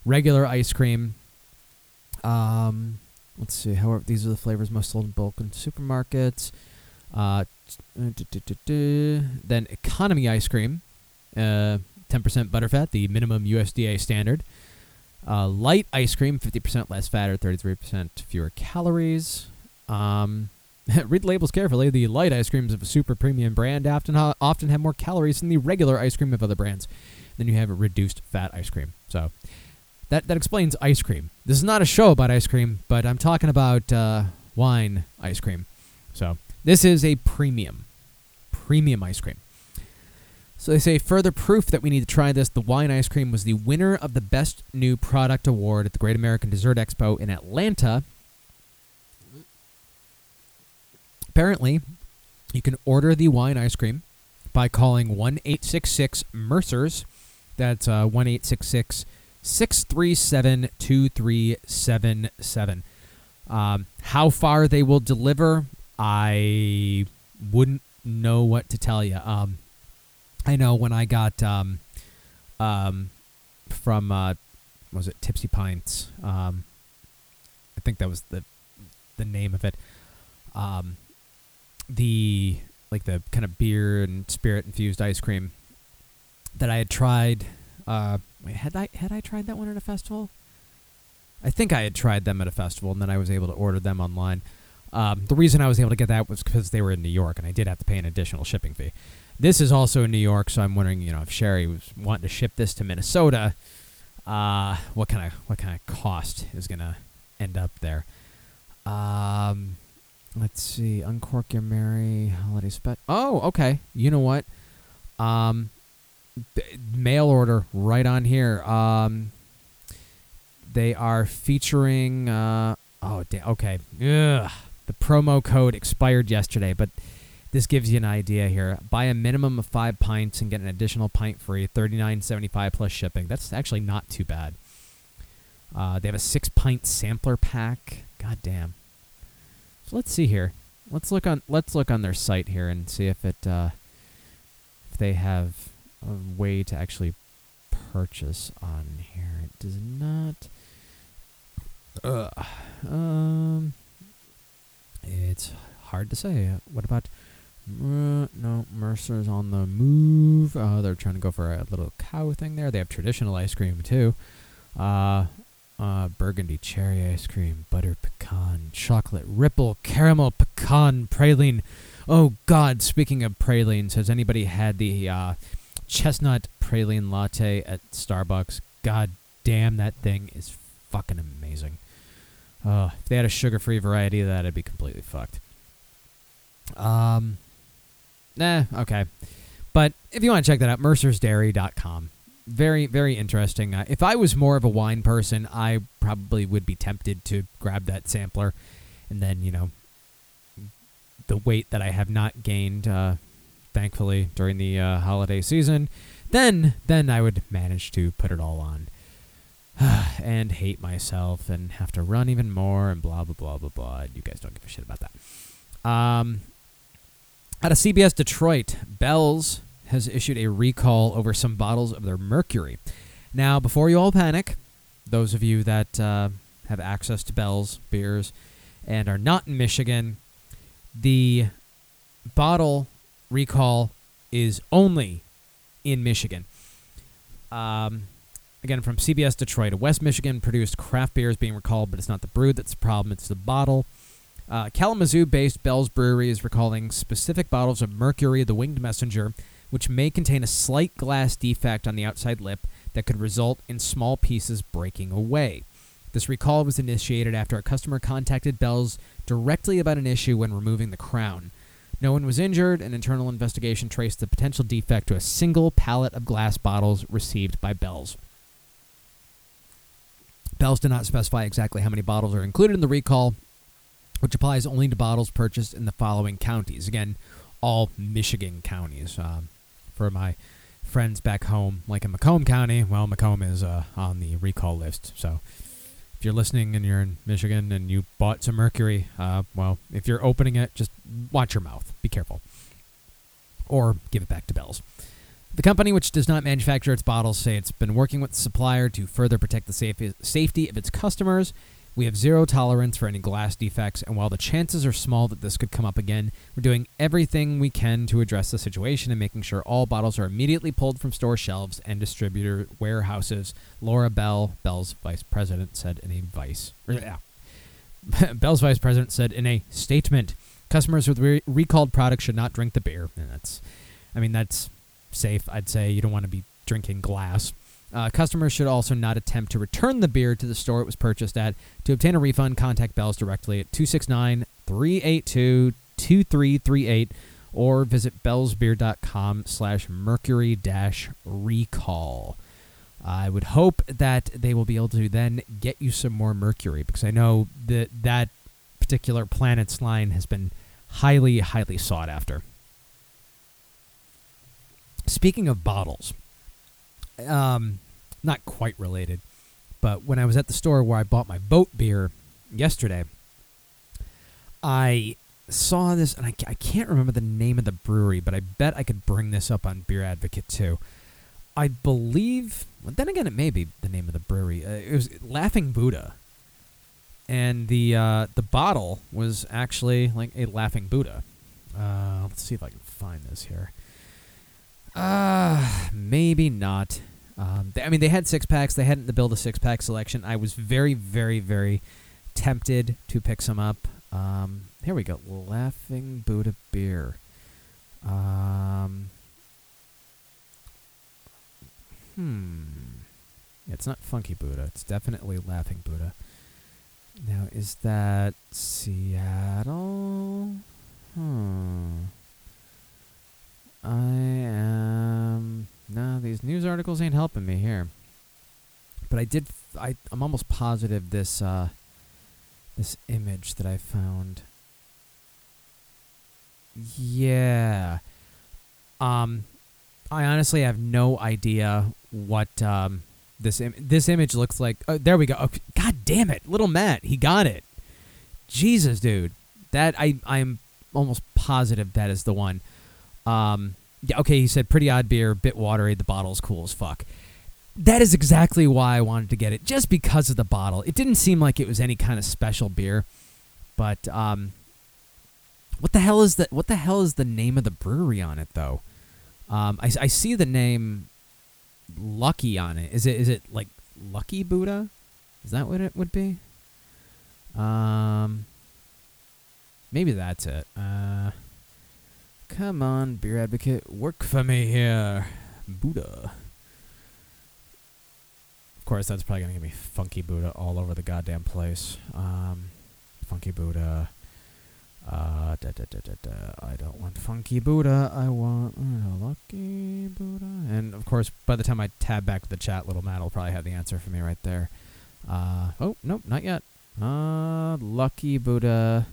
regular ice cream. Um, let's see. However, these are the flavors most sold in bulk in supermarkets. Uh, then economy ice cream, uh, 10% butterfat, the minimum USDA standard. Uh, light ice cream, 50% less fat or 33% fewer calories. Um, read labels carefully. The light ice creams of a super premium brand often ha- often have more calories than the regular ice cream of other brands. Then you have a reduced fat ice cream. So that that explains ice cream. This is not a show about ice cream, but I'm talking about uh, wine ice cream. So this is a premium, premium ice cream. So they say further proof that we need to try this. The wine ice cream was the winner of the Best New Product Award at the Great American Dessert Expo in Atlanta. Apparently, you can order the wine ice cream by calling one eight six six Mercers. That's uh, 1 866 637 2377. Um, how far they will deliver, I wouldn't know what to tell you. Um, I know when I got um, um, from uh, was it Tipsy Pints? Um, I think that was the the name of it. Um, the like the kind of beer and spirit infused ice cream that I had tried. Uh, wait, had I had I tried that one at a festival? I think I had tried them at a festival, and then I was able to order them online. Um, the reason I was able to get that was because they were in New York, and I did have to pay an additional shipping fee. This is also in New York, so I'm wondering, you know, if Sherry was wanting to ship this to Minnesota, uh, what kind of what kind of cost is gonna end up there? Um, let's see, uncork your merry holiday spec. Oh, okay. You know what? Um, b- mail order right on here. Um, they are featuring. Uh, oh, da- okay. Ugh. The promo code expired yesterday, but this gives you an idea here. Buy a minimum of five pints and get an additional pint free. Thirty nine seventy five plus shipping. That's actually not too bad. Uh, they have a six pint sampler pack. God damn. So let's see here. Let's look on. Let's look on their site here and see if it uh, if they have a way to actually purchase on here. It does not. Ugh. Um. It's hard to say. What about? Uh, no, Mercer's on the move. Uh, they're trying to go for a little cow thing there. They have traditional ice cream too. Uh, uh, burgundy cherry ice cream, butter pecan, chocolate ripple, caramel pecan praline. Oh God! Speaking of pralines, has anybody had the uh, chestnut praline latte at Starbucks? God damn, that thing is fucking amazing. Uh, if they had a sugar-free variety of that, I'd be completely fucked. Um, nah, okay. But if you want to check that out, mercersdairy.com. Very, very interesting. Uh, if I was more of a wine person, I probably would be tempted to grab that sampler and then, you know, the weight that I have not gained, uh, thankfully, during the uh, holiday season, then, then I would manage to put it all on and hate myself and have to run even more and blah, blah, blah, blah, blah. You guys don't give a shit about that. Um, out of CBS Detroit, Bell's has issued a recall over some bottles of their Mercury. Now, before you all panic, those of you that uh, have access to Bell's beers and are not in Michigan, the bottle recall is only in Michigan. Um, again, from CBS Detroit, a West Michigan produced craft beer is being recalled, but it's not the brew that's the problem, it's the bottle. Uh, Kalamazoo based Bell's Brewery is recalling specific bottles of Mercury the Winged Messenger, which may contain a slight glass defect on the outside lip that could result in small pieces breaking away. This recall was initiated after a customer contacted Bell's directly about an issue when removing the crown. No one was injured. An internal investigation traced the potential defect to a single pallet of glass bottles received by Bell's. Bell's did not specify exactly how many bottles are included in the recall, which applies only to bottles purchased in the following counties. Again, all Michigan counties. Um, for my friends back home, like in Macomb County, well, Macomb is uh, on the recall list. So if you're listening and you're in Michigan and you bought some mercury, uh, well, if you're opening it, just watch your mouth. Be careful. Or give it back to Bell's. The company, which does not manufacture its bottles, say it's been working with the supplier to further protect the safe- safety of its customers. We have zero tolerance for any glass defects, and while the chances are small that this could come up again, we're doing everything we can to address the situation and making sure all bottles are immediately pulled from store shelves and distributor warehouses. Laura Bell, Bell's vice president, said in a vice. yeah. Bell's vice president said in a statement, customers with re- recalled products should not drink the beer. And that's, I mean, that's safe. I'd say you don't want to be drinking glass. Uh, customers should also not attempt to return the beer to the store it was purchased at. To obtain a refund, contact Bell's directly at 269 382 2338 or visit bellsbeer.com slash mercury dash recall. I would hope that they will be able to then get you some more mercury because I know that that particular planet's line has been highly, highly sought after. Speaking of bottles, um, not quite related, but when I was at the store where I bought my boat beer yesterday, I saw this, and I, I can't remember the name of the brewery, but I bet I could bring this up on Beer Advocate too. I believe, well, then again, it may be the name of the brewery. Uh, it was Laughing Buddha, and the uh, the bottle was actually like a Laughing Buddha. Uh, let's see if I can find this here. Uh, maybe not. Um, they, I mean, they had six packs. They hadn't the build a six pack selection. I was very, very, very tempted to pick some up. Um, here we go. Laughing Buddha beer. Um, hmm. It's not Funky Buddha. It's definitely Laughing Buddha. Now, is that Seattle? Hmm. I am. No, these news articles ain't helping me here. But I did. I I'm almost positive this uh, this image that I found. Yeah. Um, I honestly have no idea what um this Im- this image looks like. Oh, there we go. Oh, God damn it, little Matt, he got it. Jesus, dude, that I I'm almost positive that is the one. Um, yeah, okay, he said pretty odd beer, bit watery. The bottle's cool as fuck. That is exactly why I wanted to get it, just because of the bottle. It didn't seem like it was any kind of special beer, but um, what the hell is the what the hell is the name of the brewery on it though? Um, I, I see the name Lucky on it. Is it is it like Lucky Buddha? Is that what it would be? Um, maybe that's it. Uh, come on, beer advocate, work for me here, Buddha. Of course, that's probably gonna give me Funky Buddha all over the goddamn place. Um, Funky Buddha. Uh, da, da, da, da, da. I don't want Funky Buddha. I want uh, Lucky Buddha. And of course, by the time I tab back to the chat, little Matt will probably have the answer for me right there. Uh, oh, nope, not yet. Uh, Lucky Buddha.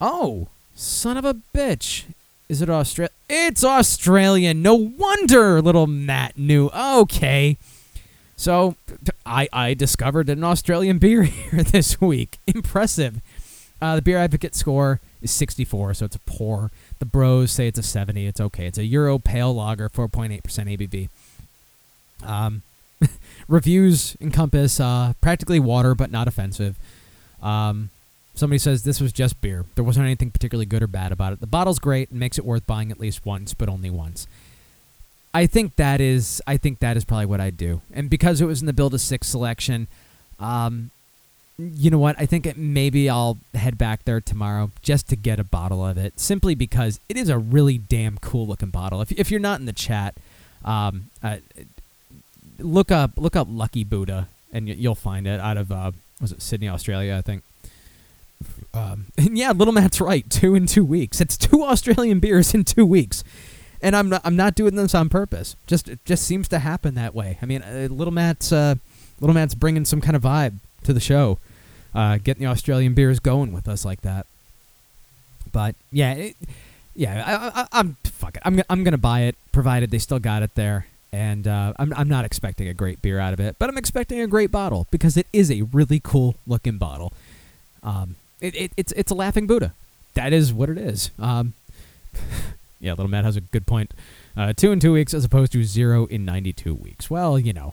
Oh, son of a bitch. Is it Australia? It's Australian. No wonder little Matt knew. Okay. So I, I discovered an Australian beer here this week. Impressive. Uh, the Beer Advocate score is 64, so it's a poor. The Bros say it's a 70. It's okay. It's a Euro Pale Lager, 4.8% ABV. Um, reviews encompass uh, practically water, but not offensive. Um, somebody says this was just beer. There wasn't anything particularly good or bad about it. The bottle's great and makes it worth buying at least once, but only once. I think that is I think that is probably what I'd do. And because it was in the build a six selection, um, you know what? I think it, maybe I'll head back there tomorrow just to get a bottle of it, simply because it is a really damn cool looking bottle. If if you're not in the chat, um, uh, look up look up Lucky Buddha and you'll find it out of uh, was it Sydney, Australia? I think. Um, and yeah, Little Matt's right. Two in two weeks. It's two Australian beers in two weeks and I'm not I'm not doing this on purpose. Just it just seems to happen that way. I mean, uh, little Matt's uh, Little Matt's bringing some kind of vibe to the show, uh, getting the Australian beers going with us like that. But yeah, it, yeah, I, I'm fuck it. I'm I'm gonna buy it, provided they still got it there. And uh, I'm I'm not expecting a great beer out of it, but I'm expecting a great bottle because it is a really cool looking bottle. Um, it, it it's it's a laughing Buddha. That is what it is. Um, yeah, little Matt has a good point. Uh, two in two weeks as opposed to zero in 92 weeks. Well, you know,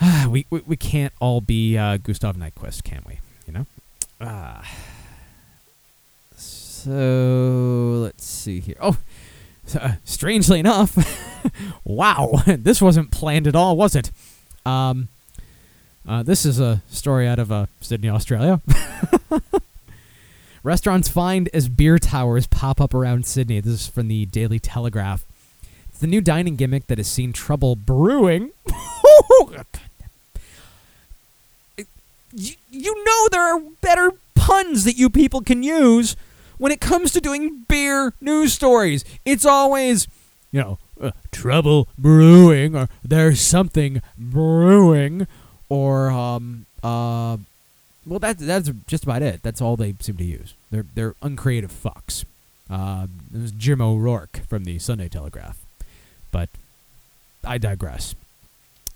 we, we, we can't all be uh, Gustav Nyquist, can we? You know? Uh, so let's see here. Oh, uh, strangely enough, wow, this wasn't planned at all, was it? Um, uh, this is a story out of uh, Sydney, Australia. Restaurants find as beer towers pop up around Sydney. This is from the Daily Telegraph. It's the new dining gimmick that has seen trouble brewing. you, you know there are better puns that you people can use when it comes to doing beer news stories. It's always, you know, uh, trouble brewing or there's something brewing or um uh well that that's just about it. That's all they seem to use. They're they're uncreative fucks. Uh, this is Jim O'Rourke from the Sunday Telegraph. But I digress.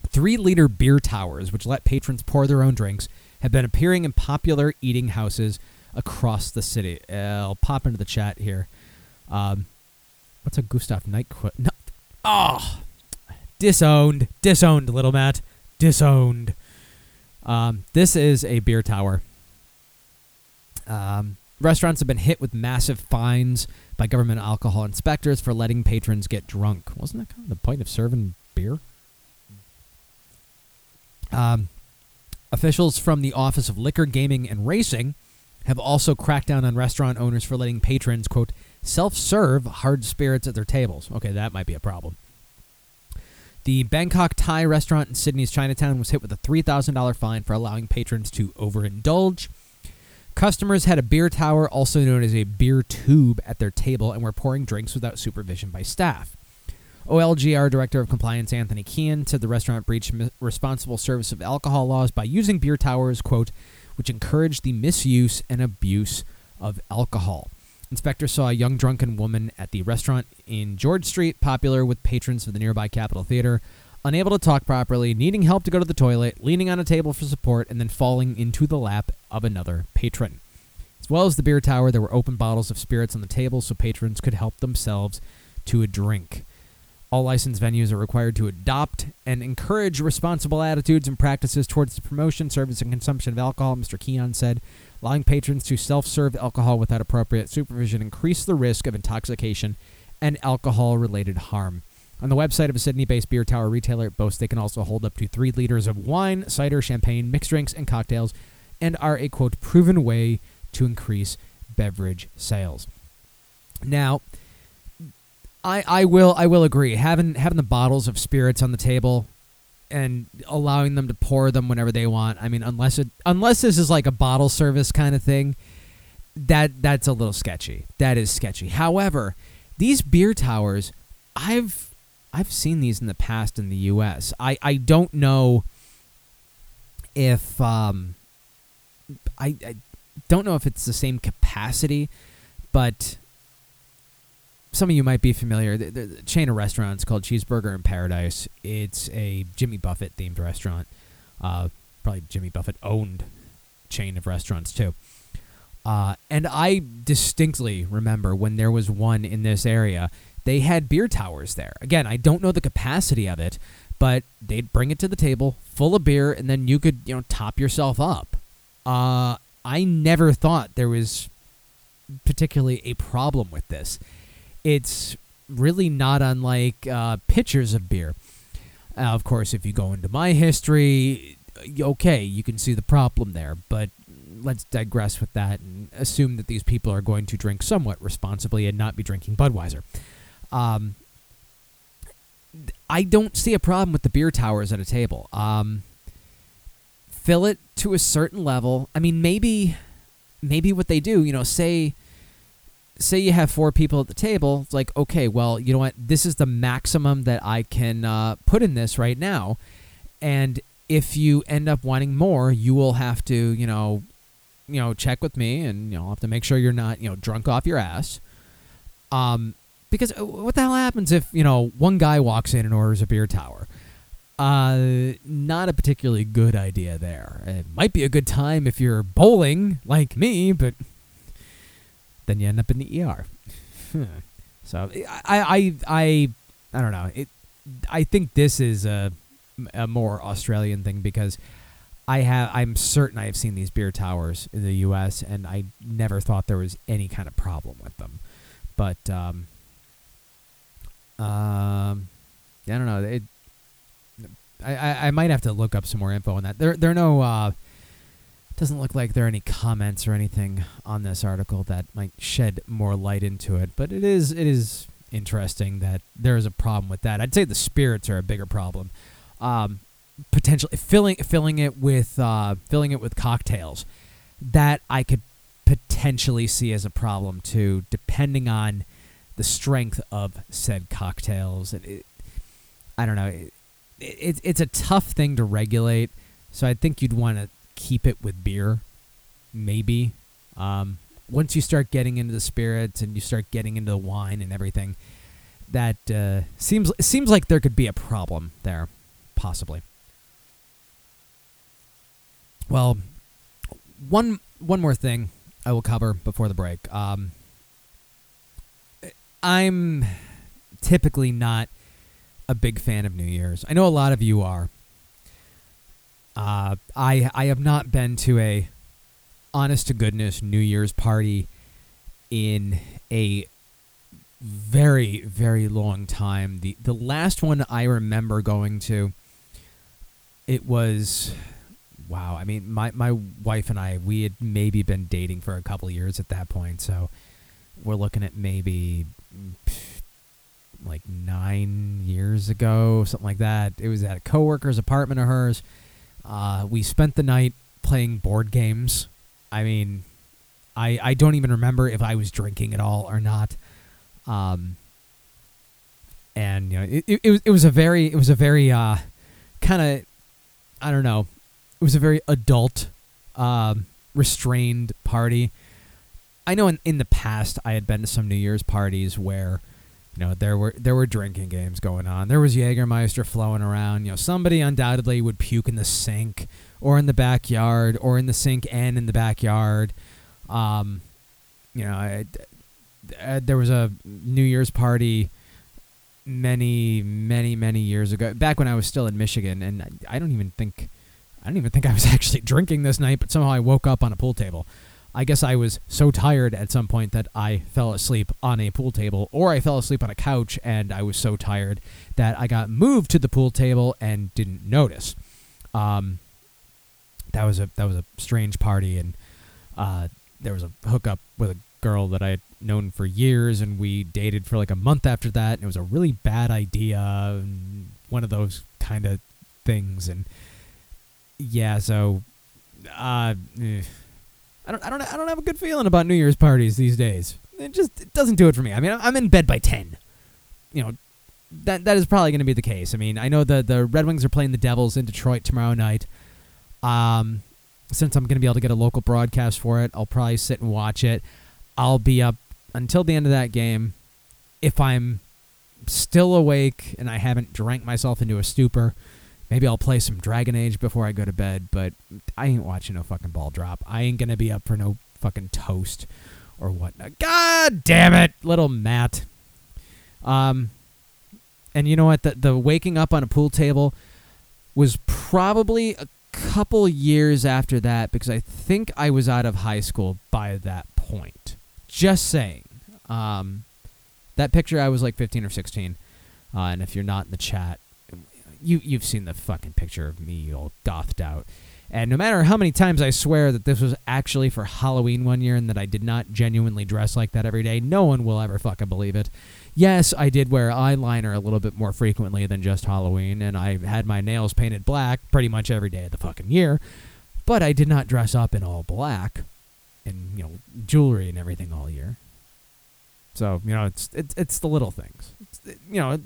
Three liter beer towers, which let patrons pour their own drinks, have been appearing in popular eating houses across the city. Uh, I'll pop into the chat here. Um, what's a Gustav Nyquist? No. Oh, disowned, disowned, little Matt, disowned. Um, this is a beer tower. Um, restaurants have been hit with massive fines by government alcohol inspectors for letting patrons get drunk. Wasn't that kind of the point of serving beer? Um, officials from the Office of Liquor, Gaming, and Racing have also cracked down on restaurant owners for letting patrons, quote, self serve hard spirits at their tables. Okay, that might be a problem. The Bangkok Thai restaurant in Sydney's Chinatown was hit with a $3,000 fine for allowing patrons to overindulge. Customers had a beer tower, also known as a beer tube, at their table and were pouring drinks without supervision by staff. OLGR Director of Compliance Anthony Keon said the restaurant breached responsible service of alcohol laws by using beer towers, quote, which encouraged the misuse and abuse of alcohol. Inspectors saw a young drunken woman at the restaurant in George Street, popular with patrons of the nearby Capitol Theater, unable to talk properly, needing help to go to the toilet, leaning on a table for support, and then falling into the lap of another patron. As well as the beer tower, there were open bottles of spirits on the table so patrons could help themselves to a drink. All licensed venues are required to adopt and encourage responsible attitudes and practices towards the promotion, service, and consumption of alcohol, Mr. Keon said. Allowing patrons to self serve alcohol without appropriate supervision increase the risk of intoxication and alcohol related harm. On the website of a Sydney based beer tower retailer, it boasts they can also hold up to three liters of wine, cider, champagne, mixed drinks, and cocktails, and are a quote proven way to increase beverage sales. Now, I I will I will agree having having the bottles of spirits on the table and allowing them to pour them whenever they want. I mean, unless it unless this is like a bottle service kind of thing, that that's a little sketchy. That is sketchy. However, these beer towers, I've I've seen these in the past in the U.S. I I don't know if um I, I don't know if it's the same capacity, but some of you might be familiar. The, the, the chain of restaurants called Cheeseburger in Paradise. It's a Jimmy Buffett themed restaurant. Uh, probably Jimmy Buffett owned chain of restaurants too. Uh, and I distinctly remember when there was one in this area. They had beer towers there. Again, I don't know the capacity of it, but they'd bring it to the table full of beer, and then you could you know top yourself up. Uh, I never thought there was particularly a problem with this it's really not unlike uh, pitchers of beer. Uh, of course, if you go into my history, okay, you can see the problem there, but let's digress with that and assume that these people are going to drink somewhat responsibly and not be drinking Budweiser. Um, I don't see a problem with the beer towers at a table. Um, fill it to a certain level. I mean, maybe, maybe what they do, you know, say say you have four people at the table, it's like, okay, well, you know what? This is the maximum that I can uh, put in this right now. And if you end up wanting more, you will have to, you know, you know, check with me, and you know, have to make sure you're not, you know, drunk off your ass. Um, because uh, what the hell happens if you know one guy walks in and orders a beer tower? Uh, not a particularly good idea there. It might be a good time if you're bowling like me, but then you end up in the ER. so I, I, I, I don't know. It, I think this is a, a more Australian thing because I have, I'm certain I have seen these beer towers in the U.S. and I never thought there was any kind of problem with them. But um, um, I don't know. It, I, I, I might have to look up some more info on that. There there are no uh, doesn't look like there are any comments or anything on this article that might shed more light into it. But it is it is interesting that there is a problem with that. I'd say the spirits are a bigger problem. Um, potentially filling filling it with uh, filling it with cocktails that I could potentially see as a problem too, depending on the strength of said cocktails. And it, I don't know. It, it, it's a tough thing to regulate, so I think you'd want to keep it with beer, maybe. Um, once you start getting into the spirits and you start getting into the wine and everything, that uh, seems seems like there could be a problem there, possibly. Well, one one more thing I will cover before the break. Um, I'm typically not a big fan of New Year's. I know a lot of you are. Uh, I I have not been to a honest to goodness New Year's party in a very very long time. The the last one I remember going to it was wow. I mean my my wife and I we had maybe been dating for a couple years at that point, so we're looking at maybe like nine years ago, something like that. It was at a coworker's apartment of hers. Uh, we spent the night playing board games. I mean, I I don't even remember if I was drinking at all or not. Um, and you know, it, it, it was it was a very it was a very uh, kind of I don't know. It was a very adult, um, restrained party. I know in, in the past I had been to some New Year's parties where you know, there were there were drinking games going on. There was Jägermeister flowing around. You know, somebody undoubtedly would puke in the sink or in the backyard or in the sink and in the backyard. Um, you know, I, I, there was a New Year's party many, many, many years ago, back when I was still in Michigan, and I, I don't even think I don't even think I was actually drinking this night, but somehow I woke up on a pool table. I guess I was so tired at some point that I fell asleep on a pool table, or I fell asleep on a couch and I was so tired that I got moved to the pool table and didn't notice. Um, that was a that was a strange party, and uh, there was a hookup with a girl that I had known for years, and we dated for like a month after that. And it was a really bad idea, one of those kind of things, and yeah, so. Uh, eh. I don't, I don't, I don't have a good feeling about New Year's parties these days. It just it doesn't do it for me. I mean, I'm in bed by ten. You know, that that is probably going to be the case. I mean, I know the the Red Wings are playing the Devils in Detroit tomorrow night. Um, since I'm going to be able to get a local broadcast for it, I'll probably sit and watch it. I'll be up until the end of that game. If I'm still awake and I haven't drank myself into a stupor, Maybe I'll play some Dragon Age before I go to bed, but I ain't watching no fucking ball drop. I ain't gonna be up for no fucking toast or whatnot. God damn it, little Matt. Um, and you know what? The the waking up on a pool table was probably a couple years after that because I think I was out of high school by that point. Just saying. Um, that picture I was like 15 or 16. Uh, and if you're not in the chat, you you've seen the fucking picture of me all gothed out. And no matter how many times I swear that this was actually for Halloween one year and that I did not genuinely dress like that every day, no one will ever fucking believe it. Yes, I did wear eyeliner a little bit more frequently than just Halloween, and I had my nails painted black pretty much every day of the fucking year, but I did not dress up in all black and, you know, jewelry and everything all year. So, you know, it's it's, it's the little things. It's, you know,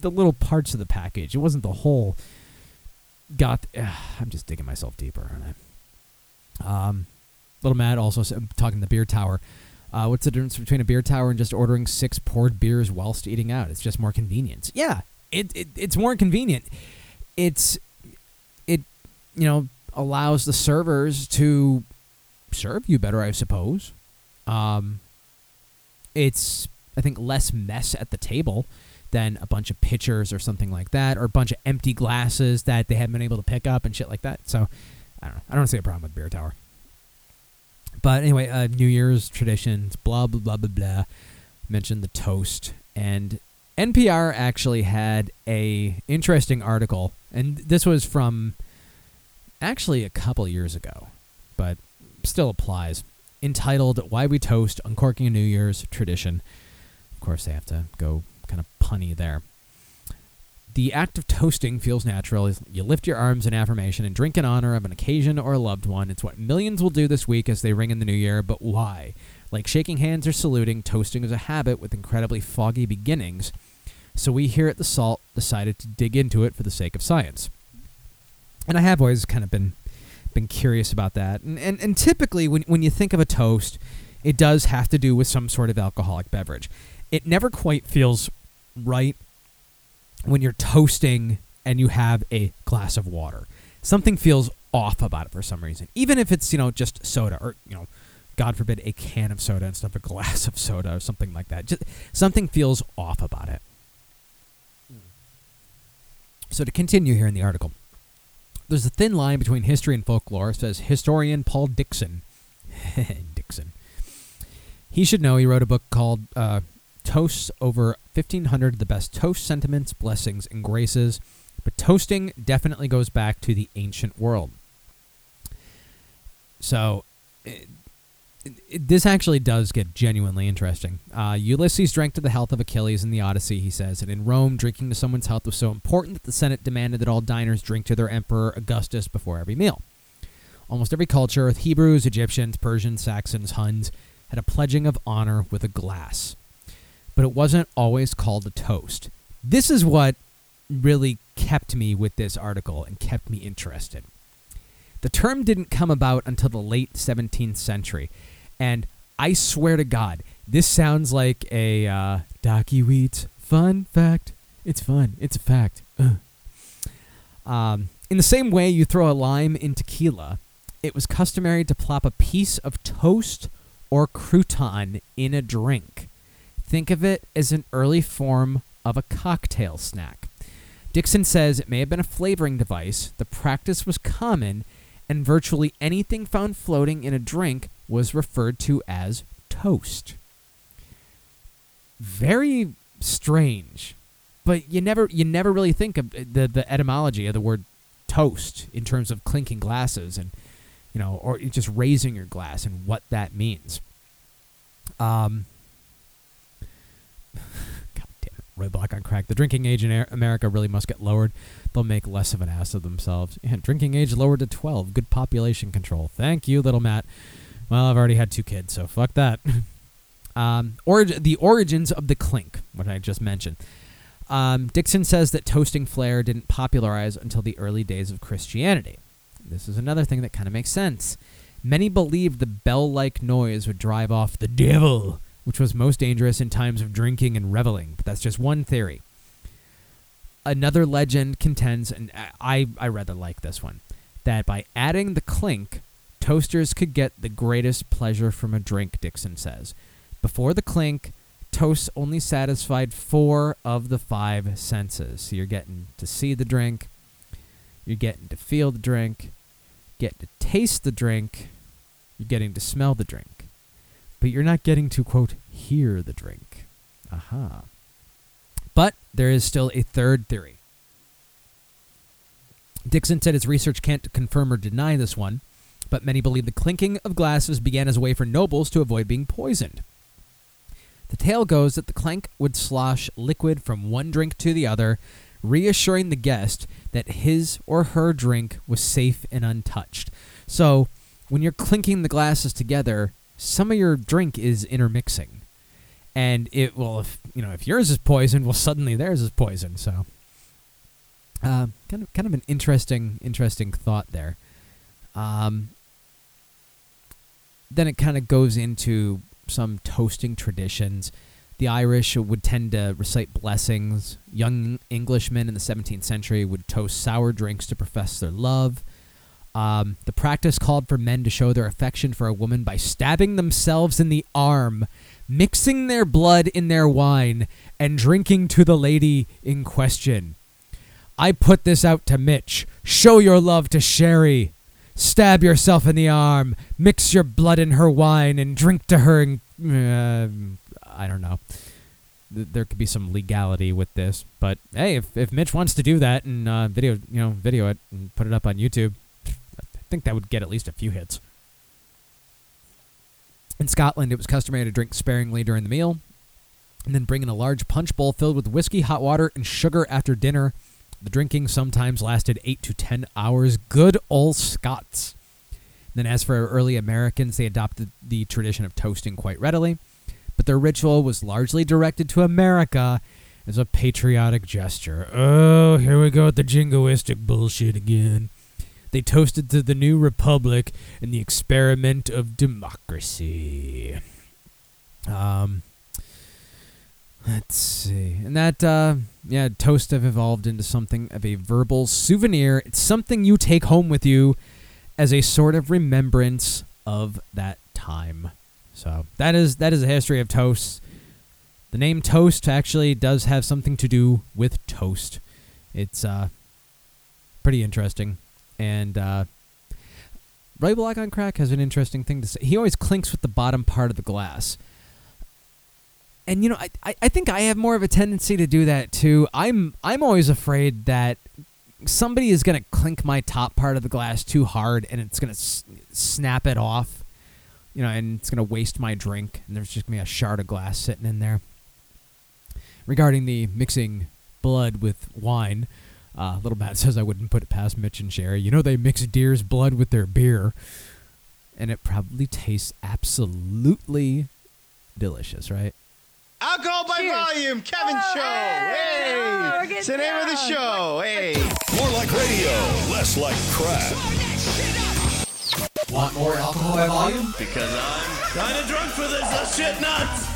the little parts of the package. It wasn't the whole got. Uh, I'm just digging myself deeper, aren't I? Um, Little Matt also said, talking the beer tower. Uh, what's the difference between a beer tower and just ordering six poured beers whilst eating out? It's just more convenience. Yeah, it, it it's more convenient. It's it you know allows the servers to serve you better, I suppose. Um, it's I think less mess at the table than a bunch of pitchers or something like that, or a bunch of empty glasses that they haven't been able to pick up and shit like that. So I don't know. I don't see a problem with beer tower. But anyway, uh, New Year's traditions, blah blah blah blah blah. Mentioned the toast, and NPR actually had a interesting article, and this was from actually a couple years ago, but still applies. Entitled "Why We Toast: Uncorking a New Year's Tradition." Of course, they have to go kind of punny there. The act of toasting feels natural. You lift your arms in affirmation and drink in honor of an occasion or a loved one. It's what millions will do this week as they ring in the new year, but why? Like shaking hands or saluting, toasting is a habit with incredibly foggy beginnings. So we here at The Salt decided to dig into it for the sake of science. And I have always kind of been been curious about that. And and, and typically when when you think of a toast, it does have to do with some sort of alcoholic beverage. It never quite feels right when you're toasting and you have a glass of water. Something feels off about it for some reason. Even if it's, you know, just soda or, you know, God forbid a can of soda instead of a glass of soda or something like that. Just something feels off about it. So to continue here in the article, there's a thin line between history and folklore, says historian Paul Dickson. Dickson. He should know he wrote a book called uh, Toasts Over 1500 of The Best Toast Sentiments, Blessings, and Graces. But toasting definitely goes back to the ancient world. So, it, it, this actually does get genuinely interesting. Uh, Ulysses drank to the health of Achilles in the Odyssey, he says, and in Rome, drinking to someone's health was so important that the Senate demanded that all diners drink to their emperor Augustus before every meal. Almost every culture, Hebrews, Egyptians, Persians, Saxons, Huns, had a pledging of honor with a glass. But it wasn't always called a toast. This is what really kept me with this article and kept me interested. The term didn't come about until the late 17th century, and I swear to God, this sounds like a uh, Docky Wheats fun fact. It's fun. It's a fact. Um, in the same way you throw a lime in tequila, it was customary to plop a piece of toast or crouton in a drink. Think of it as an early form of a cocktail snack. Dickson says it may have been a flavoring device. The practice was common, and virtually anything found floating in a drink was referred to as toast. Very strange, but you never you never really think of the the etymology of the word toast in terms of clinking glasses and you know or just raising your glass and what that means. Um, God damn it, Roadblock on crack. The drinking age in America really must get lowered. They'll make less of an ass of themselves. Yeah, drinking age lowered to 12. Good population control. Thank you, little Matt. Well, I've already had two kids, so fuck that. um, orig- the origins of the clink, what I just mentioned. Um, Dickson says that toasting flair didn't popularize until the early days of Christianity. This is another thing that kind of makes sense. Many believed the bell like noise would drive off the devil, which was most dangerous in times of drinking and reveling, but that's just one theory. Another legend contends, and I, I rather like this one, that by adding the clink, toasters could get the greatest pleasure from a drink, Dickson says. Before the clink, toasts only satisfied four of the five senses. So you're getting to see the drink, you're getting to feel the drink, getting to taste the drink, you're getting to smell the drink. But you're not getting to, quote, hear the drink. Aha. But there is still a third theory. Dickson said his research can't confirm or deny this one, but many believe the clinking of glasses began as a way for nobles to avoid being poisoned. The tale goes that the clank would slosh liquid from one drink to the other, reassuring the guest that his or her drink was safe and untouched. So, when you're clinking the glasses together, some of your drink is intermixing. And it will, if you know, if yours is poisoned, well, suddenly theirs is poison. So, Uh, kind of kind of an interesting interesting thought there. Um, then it kind of goes into some toasting traditions. The Irish would tend to recite blessings. Young Englishmen in the 17th century would toast sour drinks to profess their love. Um, the practice called for men to show their affection for a woman by stabbing themselves in the arm, mixing their blood in their wine, and drinking to the lady in question. I put this out to Mitch. Show your love to Sherry. Stab yourself in the arm, mix your blood in her wine, and drink to her. In, uh, I don't know. Th- There could be some legality with this, but hey, if, if Mitch wants to do that and uh, video, you know, video it and put it up on YouTube, think that would get at least a few hits. In Scotland, it was customary to drink sparingly during the meal, and then bring in a large punch bowl filled with whiskey, hot water, and sugar after dinner. The drinking sometimes lasted eight to ten hours. Good old Scots. Then, as for early Americans, they adopted the tradition of toasting quite readily, but their ritual was largely directed to America as a patriotic gesture. Oh, here we go with the jingoistic bullshit again. They toasted to the new republic and the experiment of democracy. Um, let's see. And that, uh, yeah, toast have evolved into something of a verbal souvenir. It's something you take home with you as a sort of remembrance of that time. So that is that is a history of toast. The name toast actually does have something to do with toast. It's uh, pretty interesting. And uh, Ray Black on Crack has an interesting thing to say. He always clinks with the bottom part of the glass. And you know, I, I, think I have more of a tendency to do that too. I'm I'm always afraid that somebody is gonna clink my top part of the glass too hard, and it's gonna s- snap it off. You know, and it's gonna waste my drink, and there's just gonna be a shard of glass sitting in there. Regarding the mixing blood with wine, uh, Little Matt says I wouldn't put it past Mitch and Sherry. You know they mix deer's blood with their beer, and it probably tastes absolutely delicious, right? Alcohol by volume, Kevin Show. Hey, it's the name of the show. Hey. More like radio, less like crap. Want more alcohol by volume? Because I'm kind of drunk for this, shit nuts.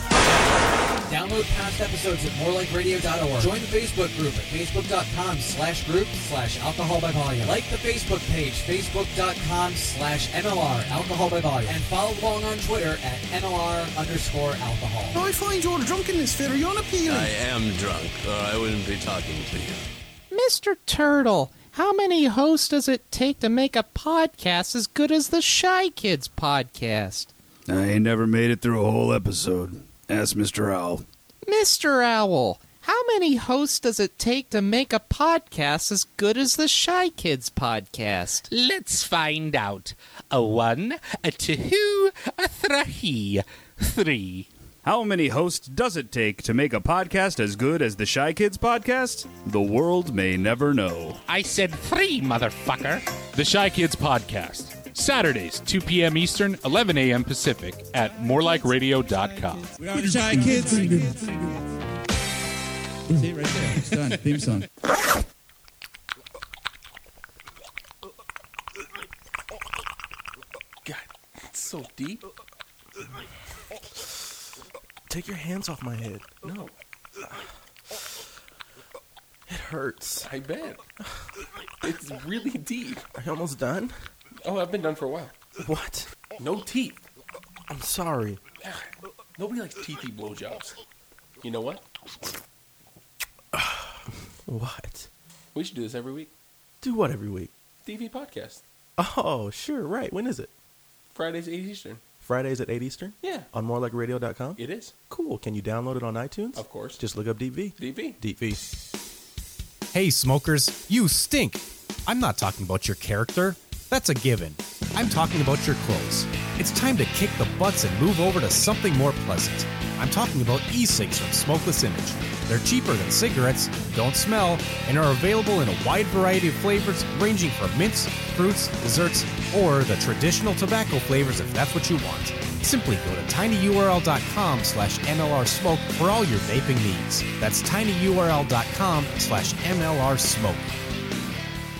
Download past episodes at morelikeradio.org. Join the Facebook group at facebook.com slash group slash alcohol by volume. Like the Facebook page, facebook.com slash MLR alcohol by volume. And follow along on Twitter at MLR underscore alcohol. I find your drunkenness very unappealing. I am drunk, or I wouldn't be talking to you. Mr. Turtle, how many hosts does it take to make a podcast as good as the Shy Kids podcast? I ain't never made it through a whole episode. Ask Mr. Owl. Mr. Owl, how many hosts does it take to make a podcast as good as the Shy Kids podcast? Let's find out. A one, a two, a three. Three. How many hosts does it take to make a podcast as good as the Shy Kids podcast? The world may never know. I said three, motherfucker. The Shy Kids Podcast. Saturdays, 2 p.m. Eastern, 11 a.m. Pacific at morelikeradio.com. We are the Shy Kids. See it right there. It's done. Theme song. God, it's so deep. Take your hands off my head. No. It hurts. I bet. It's really deep. Are you almost done? Oh, I've been done for a while. What? No teeth. I'm sorry. Nobody likes teethy blowjobs. You know what? What? We should do this every week. Do what every week? DV podcast. Oh, sure, right. When is it? Fridays, at 8 Eastern. Fridays at 8 Eastern? Yeah. On morelikeradio.com? It is. Cool. Can you download it on iTunes? Of course. Just look up Deep V. Deep V. Deep V. Hey, smokers, you stink. I'm not talking about your character. That's a given. I'm talking about your clothes. It's time to kick the butts and move over to something more pleasant. I'm talking about e-cigs from Smokeless Image. They're cheaper than cigarettes, don't smell, and are available in a wide variety of flavors ranging from mints, fruits, desserts, or the traditional tobacco flavors if that's what you want. Simply go to tinyurl.com slash mlrsmoke for all your vaping needs. That's tinyurl.com slash mlrsmoke.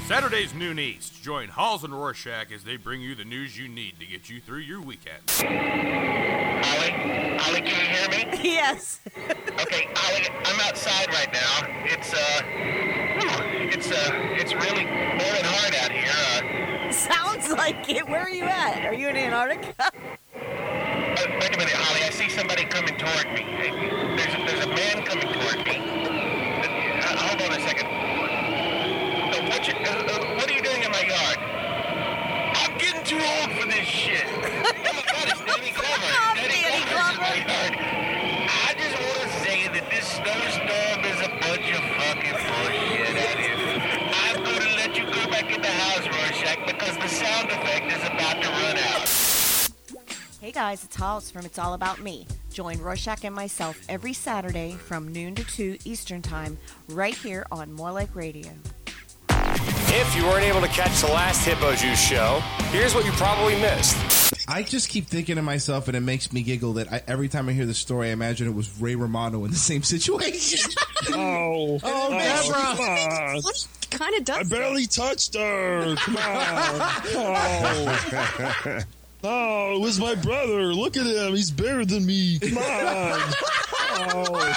Saturdays noon East. Join Halls and Rorschach as they bring you the news you need to get you through your weekend. Ollie, Ollie, can you hear me? Yes. okay, Ollie, I'm outside right now. It's uh, it's uh, it's really boiling hard out here. Uh, Sounds like it. Where are you at? Are you in Antarctica? uh, wait a minute, Ollie. I see somebody coming toward me. There's a, there's a man coming toward me. Uh, uh, hold on a second. Uh, what, you, uh, uh, what are you doing in my yard? I'm getting too old for this shit. oh my God, it's Danny Glover. Danny Glover's in. I just want to say that this snowstorm is a bunch of fucking bullshit. I'm to let you go back in the house, Rorschach, because the sound effect is about to run out. Hey guys, it's Halls from It's All About Me. Join Rorschach and myself every Saturday from noon to 2 Eastern Time right here on More Like Radio. If you weren't able to catch the last Hippo Juice show, here's what you probably missed. I just keep thinking to myself, and it makes me giggle that I, every time I hear the story, I imagine it was Ray Romano in the same situation. Oh, Oh, Deborah. come on. Kind of does. I barely touched her. Come on. Oh. Oh, it was my brother. Look at him. He's bigger than me. Come on. Oh.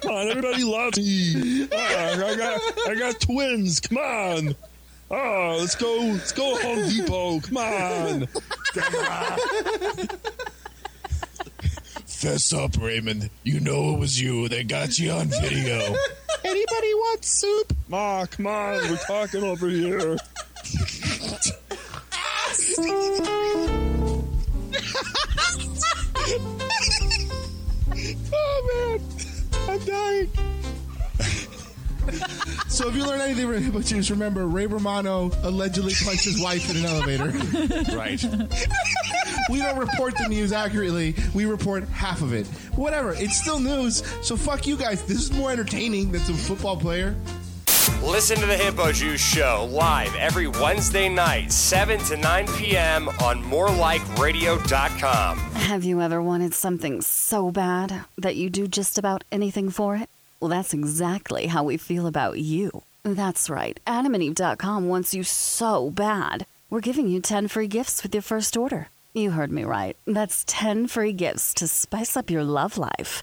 Come on, everybody loves me. Oh, I got I got twins. Come on. Oh, let's go. Let's go Home Depot. Come on. Fess up, Raymond. You know it was you. They got you on video. Anybody want soup? Ma, come on. We're talking over here. Oh man, I'm dying. so if you learn anything from Hippo Juice, remember Ray Romano allegedly punched his wife in an elevator. Right. we don't report the news accurately. We report half of it. Whatever. It's still news. So fuck you guys. This is more entertaining than some football player. Listen to the Hippo Juice show live every Wednesday night, 7 to 9 p.m. on morelikeradio.com. Have you ever wanted something so bad that you do just about anything for it? Well, that's exactly how we feel about you. That's right. AdamandEve.com wants you so bad. We're giving you 10 free gifts with your first order. You heard me right. That's 10 free gifts to spice up your love life.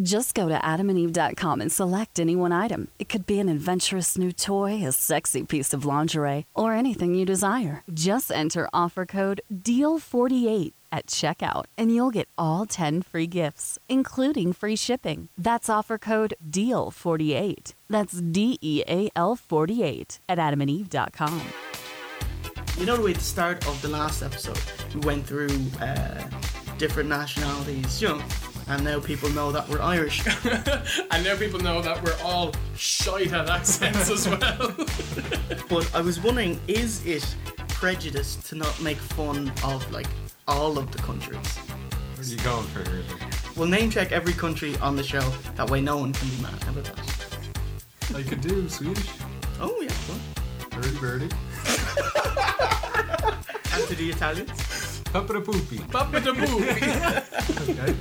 Just go to adamandeve.com and select any one item. It could be an adventurous new toy, a sexy piece of lingerie, or anything you desire. Just enter offer code DEAL48 at checkout and you'll get all 10 free gifts, including free shipping. That's offer code DEAL48. That's D E A L 48 at adamandeve.com. You know at the start of the last episode, we went through uh, different nationalities, you know, and now people know that we're Irish. and now people know that we're all shite at accents as well. but I was wondering, is it prejudice to not make fun of like all of the countries? Where are you going for here? We'll name check every country on the show. That way, no one can be mad. How about that? I could do Swedish. Oh yeah, well. Birdie birdie. And to the Italians. Papa da poopy. Papa da poopy. okay.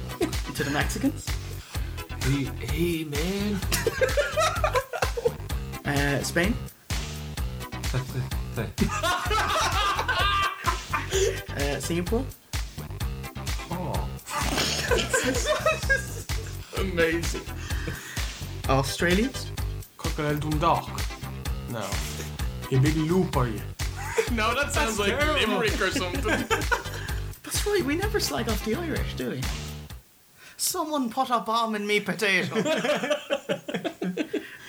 To the Mexicans. Hey, hey man. Uh, Spain. Uh, Singapore. Oh. Amazing. Australians. Crocodile Dundalk. No. A big loop are you? no, that sounds like Limerick or something. That's right. We never slag off the Irish, do we? Someone put a bomb in me potato.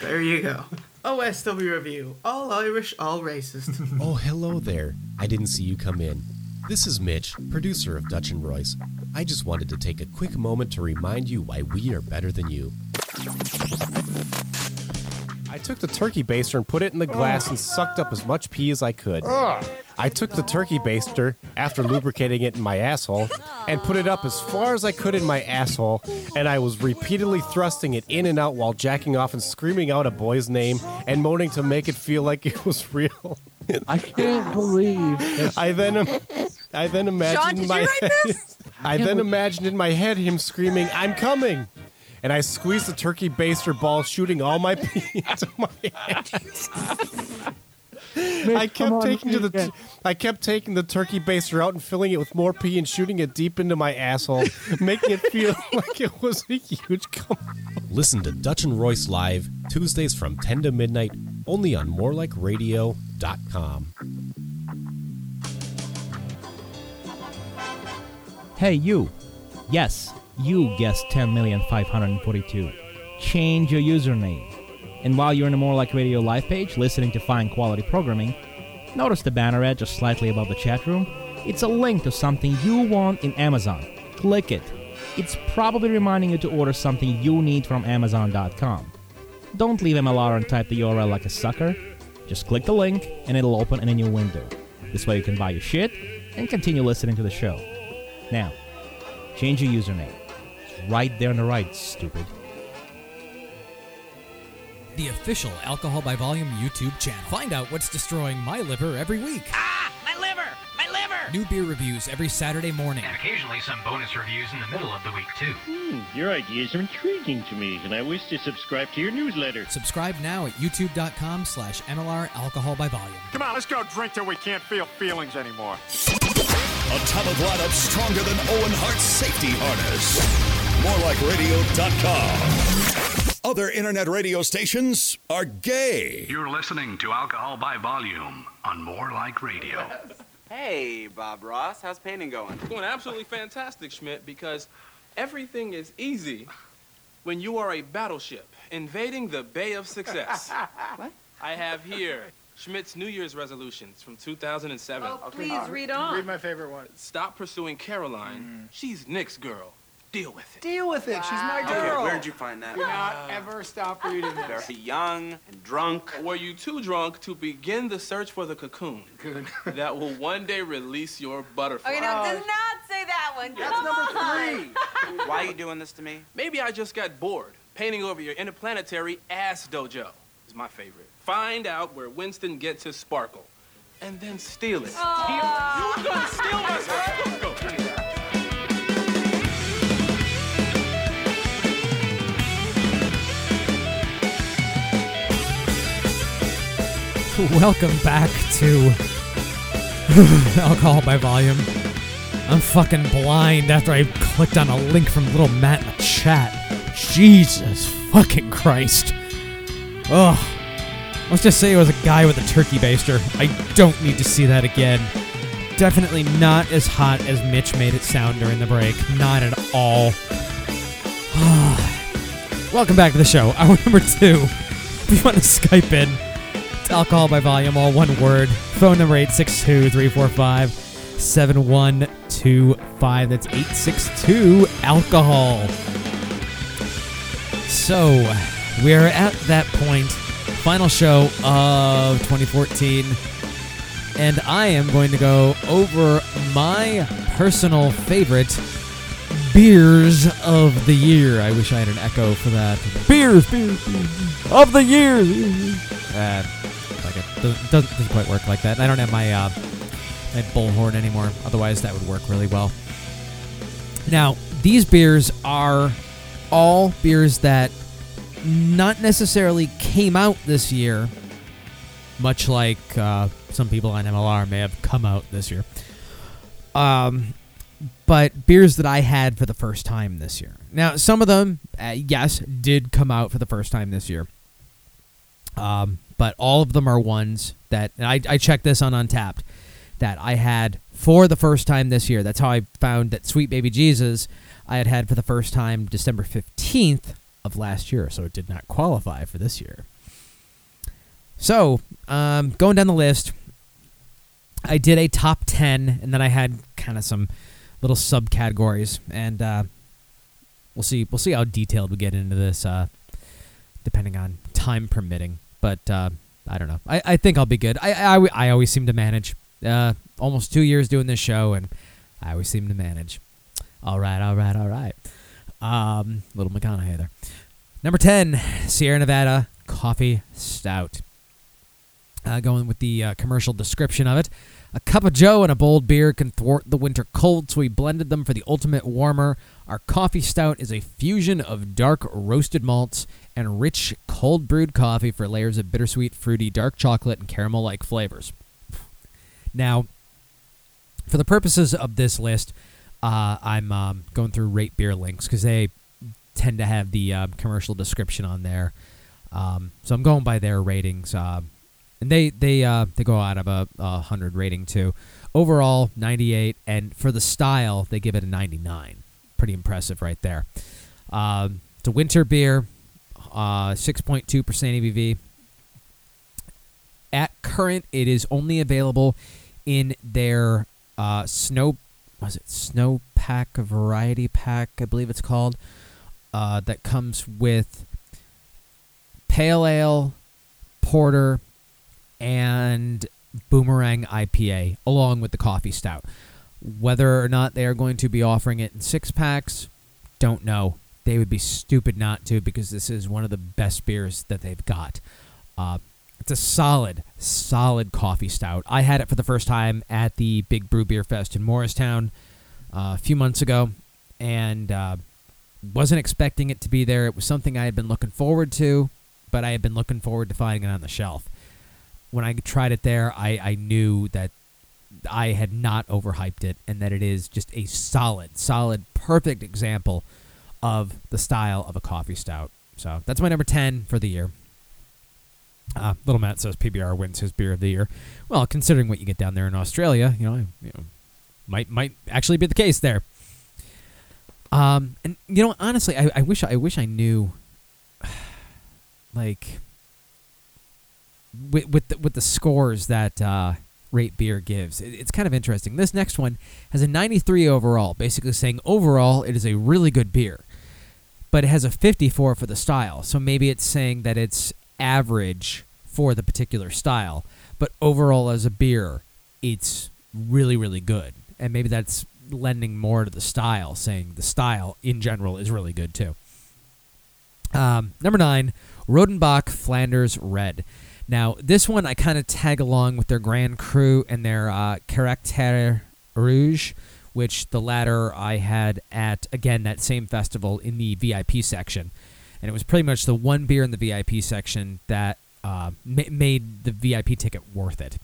there you go. OSW review. All Irish, all racist. Oh, hello there. I didn't see you come in. This is Mitch, producer of Dutch and Royce. I just wanted to take a quick moment to remind you why we are better than you. I I took the turkey baster and put it in the glass and sucked up as much pee as I could. I took the turkey baster after lubricating it in my asshole and put it up as far as I could in my asshole, and I was repeatedly thrusting it in and out while jacking off and screaming out a boy's name and moaning to make it feel like it was real. I can't believe. I then, I then imagined Sean, did you write head. this? I then imagined in my head him screaming, "I'm coming!" And I squeezed the turkey baster ball, shooting all my pee into my hands. I kept on, taking to the again. I kept taking the turkey baster out and filling it with more pee and shooting it deep into my asshole, making it feel like it was a huge cum. Listen to Dutch and Royce live Tuesdays from 10 to midnight only on morelikeradio.com. Hey, you. Yes, you guessed 10,542. Change your username. And while you're in the More Like Radio live page listening to fine quality programming, notice the banner ad just slightly above the chat room? It's a link to something you want in Amazon. Click it. It's probably reminding you to order something you need from Amazon.com. Don't leave MLR and type the URL like a sucker. Just click the link and it'll open in a new window. This way you can buy your shit and continue listening to the show. Now, change your username. It's right there on the right, stupid. The official Alcohol by Volume YouTube channel. Find out what's destroying my liver every week. Ah, my liver! My liver! New beer reviews every Saturday morning. And occasionally some bonus reviews in the middle of the week, too. Hmm, your ideas are intriguing to me, and I wish to subscribe to your newsletter. Subscribe now at youtube.com slash MLR Alcohol by Volume. Come on, let's go drink till we can't feel feelings anymore. A ton of lineup stronger than Owen Hart's safety harness. MoreLikeRadio.com. Other internet radio stations are gay. You're listening to Alcohol by Volume on More Like Radio. Hey, Bob Ross, how's painting going? Going absolutely fantastic, Schmidt, because everything is easy when you are a battleship invading the Bay of Success. what? I have here Schmidt's New Year's resolutions from 2007. Oh, please read on. Read my favorite one. Stop pursuing Caroline. Mm. She's Nick's girl. Deal with it. Deal with it. She's my Okay, girl. where'd you find that? Do not ever stop reading Very young and drunk. Were you too drunk to begin the search for the cocoon Good. that will one day release your butterfly? Okay, now does not say that one. That's Come number on. Why are you doing this to me? Maybe I just got bored painting over your interplanetary ass dojo. Is my favorite. Find out where Winston gets his sparkle, and then steal it. Aw. You were gonna steal my sparkle. Welcome back to Alcohol by Volume. I'm fucking blind after I clicked on a link from little Matt in the chat. Jesus fucking Christ. Ugh. Let's just say it was a guy with a turkey baster. I don't need to see that again. Definitely not as hot as Mitch made it sound during the break. Not at all. Welcome back to the show. Hour number two. If you want to Skype in, it's alcohol by volume, all one word. Phone number 862 345 7125. That's 862 alcohol. So, we're at that point, final show of 2014, and I am going to go over my personal favorite beers of the year. I wish I had an echo for that. Beers, beers, beers of the year. Uh, doesn't, doesn't, quite work like that. I don't have my uh, my bullhorn anymore. Otherwise, that would work really well. Now, these beers are all beers that not necessarily came out this year, much like uh, some people on MLR may have come out this year. Um, but beers that I had for the first time this year. Now, some of them, uh, yes, did come out for the first time this year. Um, but all of them are ones that I, I checked this on Untappd that I had for the first time this year. That's how I found that Sweet Baby Jesus I had had for the first time December 15th of last year, so it did not qualify for this year. So, um, going down the list, I did a top 10, and then I had kind of some little subcategories, and uh, we'll see. We'll see how detailed we get into this, uh, depending on time permitting. But uh, I don't know. I, I think I'll be good. I, I, I always seem to manage. Uh, almost two years doing this show, and I always seem to manage. All right, all right, all right. Um, little McConaughey there. Number 10, Sierra Nevada Coffee Stout. Uh, going with the uh, commercial description of it. A cup of Joe and a bold beer can thwart the winter cold, so we blended them for the ultimate warmer. Our coffee stout is a fusion of dark roasted malts and rich cold brewed coffee for layers of bittersweet, fruity, dark chocolate, and caramel like flavors. Now, for the purposes of this list, uh, I'm um, going through rate beer links because they tend to have the uh, commercial description on there. Um, so I'm going by their ratings, uh, and they they uh, they go out of a, a hundred rating too. Overall, 98, and for the style, they give it a 99. Pretty impressive, right there. Um, it's a winter beer, uh, 6.2% ABV. At current, it is only available in their uh, snow was it snow pack variety pack i believe it's called uh, that comes with pale ale porter and boomerang ipa along with the coffee stout whether or not they are going to be offering it in six packs don't know they would be stupid not to because this is one of the best beers that they've got uh, it's a solid, solid coffee stout. I had it for the first time at the Big Brew Beer Fest in Morristown uh, a few months ago, and uh, wasn't expecting it to be there. It was something I had been looking forward to, but I had been looking forward to finding it on the shelf. When I tried it there, I, I knew that I had not overhyped it, and that it is just a solid, solid, perfect example of the style of a coffee stout. So that's my number 10 for the year. Uh, Little Matt says PBR wins his beer of the year. Well, considering what you get down there in Australia, you know, you know might might actually be the case there. Um, and you know, honestly, I, I wish I wish I knew, like, with with the, with the scores that uh, Rate Beer gives, it, it's kind of interesting. This next one has a 93 overall, basically saying overall it is a really good beer, but it has a 54 for the style. So maybe it's saying that it's average for the particular style, but overall as a beer, it's really really good. And maybe that's lending more to the style, saying the style in general is really good too. Um, number nine, Rodenbach Flanders Red. Now, this one I kind of tag along with their Grand Cru and their uh, Caractère Rouge, which the latter I had at, again, that same festival in the VIP section. And it was pretty much the one beer in the VIP section that uh, ma- made the VIP ticket worth it.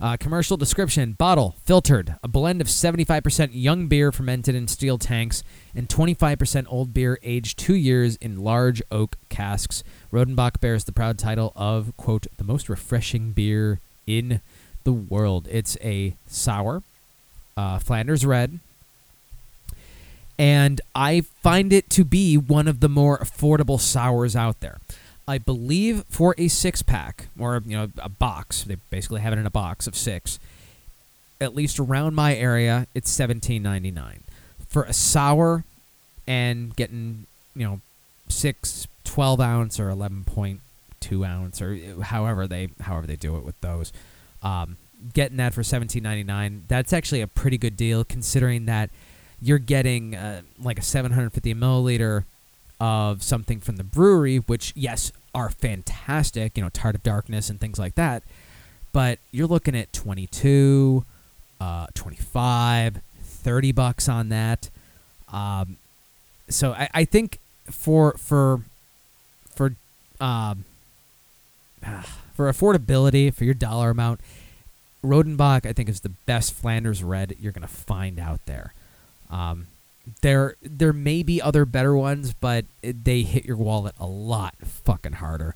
Uh, commercial description bottle filtered a blend of 75% young beer fermented in steel tanks and 25% old beer aged two years in large oak casks rodenbach bears the proud title of quote the most refreshing beer in the world it's a sour uh, flanders red and i find it to be one of the more affordable sours out there I believe for a six pack or you know a box, they basically have it in a box of six. At least around my area, it's seventeen ninety nine for a sour, and getting you know six 12 ounce or eleven point two ounce or however they however they do it with those. Um, getting that for seventeen ninety nine, that's actually a pretty good deal considering that you're getting uh, like a seven hundred fifty milliliter of something from the brewery, which yes are fantastic, you know, Tart of Darkness and things like that. But you're looking at 22, uh, 25, 30 bucks on that. Um, so I, I think for for for um, for affordability for your dollar amount, Rodenbach I think is the best Flanders Red you're gonna find out there. Um, there there may be other better ones, but they hit your wallet a lot fucking harder.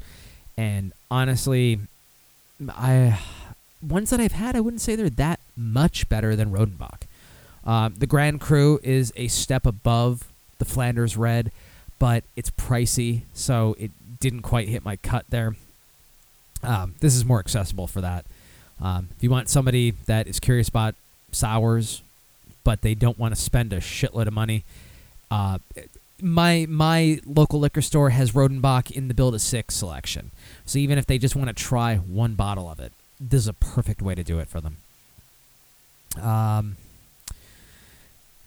And honestly, I ones that I've had, I wouldn't say they're that much better than Rodenbach. Um, the Grand Cru is a step above the Flanders Red, but it's pricey, so it didn't quite hit my cut there. Um, this is more accessible for that. Um, if you want somebody that is curious about sours, but they don't want to spend a shitload of money, uh, my my local liquor store has Rodenbach in the build of six selection. So even if they just want to try one bottle of it, this is a perfect way to do it for them. Um.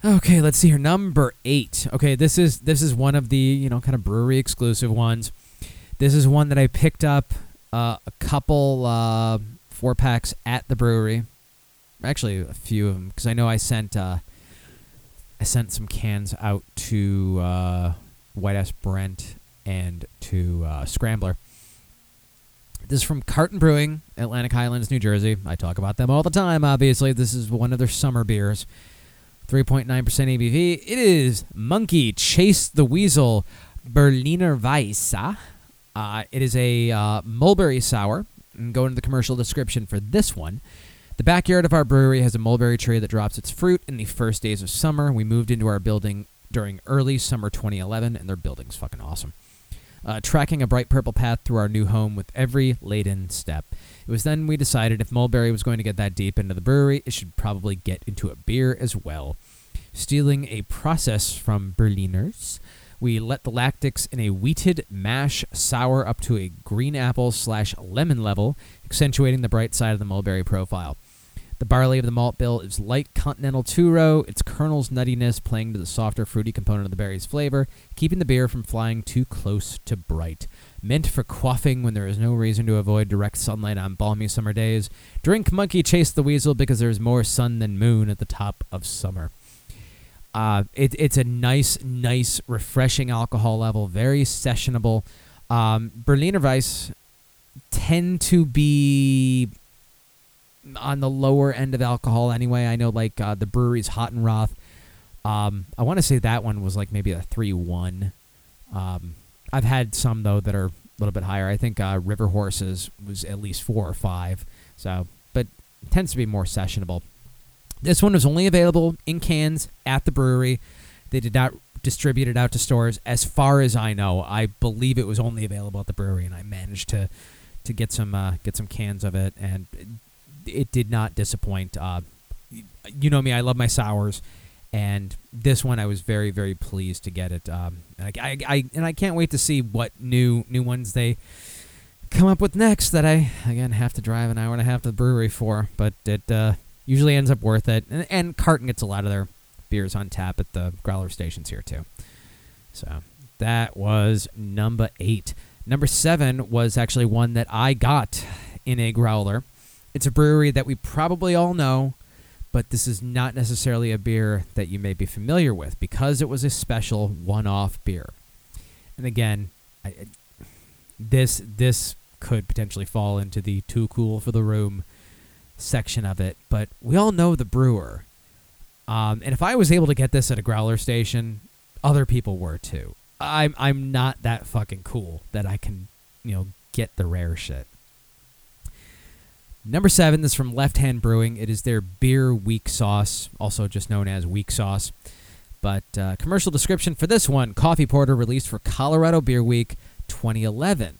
Okay, let's see here. Number eight. Okay, this is this is one of the you know kind of brewery exclusive ones. This is one that I picked up uh, a couple uh, four packs at the brewery. Actually, a few of them because I know I sent uh, I sent some cans out to uh, White Ass Brent and to uh, Scrambler. This is from Carton Brewing, Atlantic Highlands, New Jersey. I talk about them all the time, obviously. This is one of their summer beers. 3.9% ABV. It is Monkey Chase the Weasel Berliner Weiss. Uh, it is a uh, mulberry sour. And go into the commercial description for this one. The backyard of our brewery has a mulberry tree that drops its fruit in the first days of summer. We moved into our building during early summer 2011, and their building's fucking awesome uh, tracking a bright purple path through our new home with every laden step. It was then we decided if Mulberry was going to get that deep into the brewery, it should probably get into a beer as well. Stealing a process from Berliners, we let the lactics in a wheated mash sour up to a green apple slash lemon level, accentuating the bright side of the mulberry profile. The barley of the malt bill is light continental two row, its kernel's nuttiness playing to the softer fruity component of the berry's flavor, keeping the beer from flying too close to bright. Meant for quaffing when there is no reason to avoid direct sunlight on balmy summer days. Drink Monkey Chase the Weasel because there's more sun than moon at the top of summer. Uh, it, it's a nice, nice, refreshing alcohol level, very sessionable. Um, Berliner Weiss tend to be on the lower end of alcohol anyway. I know like uh, the Bruery's Hot and Roth. Um, I want to say that one was like maybe a three one. Um, I've had some though that are a little bit higher. I think uh, River Horses was at least four or five. So, but tends to be more sessionable. This one was only available in cans at the brewery. They did not distribute it out to stores, as far as I know. I believe it was only available at the brewery, and I managed to to get some uh, get some cans of it, and it did not disappoint. Uh, you know me; I love my sours, and this one I was very, very pleased to get it. Um, I, I, I, and I can't wait to see what new new ones they come up with next. That I again have to drive an hour and a half to the brewery for, but it uh, usually ends up worth it. And, and Carton gets a lot of their beers on tap at the growler stations here too. So that was number eight. Number seven was actually one that I got in a growler. It's a brewery that we probably all know, but this is not necessarily a beer that you may be familiar with because it was a special one-off beer. And again, I, this this could potentially fall into the too cool for the room section of it, but we all know the brewer. Um, and if I was able to get this at a growler station, other people were too. I'm I'm not that fucking cool that I can, you know, get the rare shit. Number seven is from Left Hand Brewing. It is their Beer Week Sauce, also just known as weak sauce. But uh, commercial description for this one: coffee porter released for Colorado Beer Week 2011.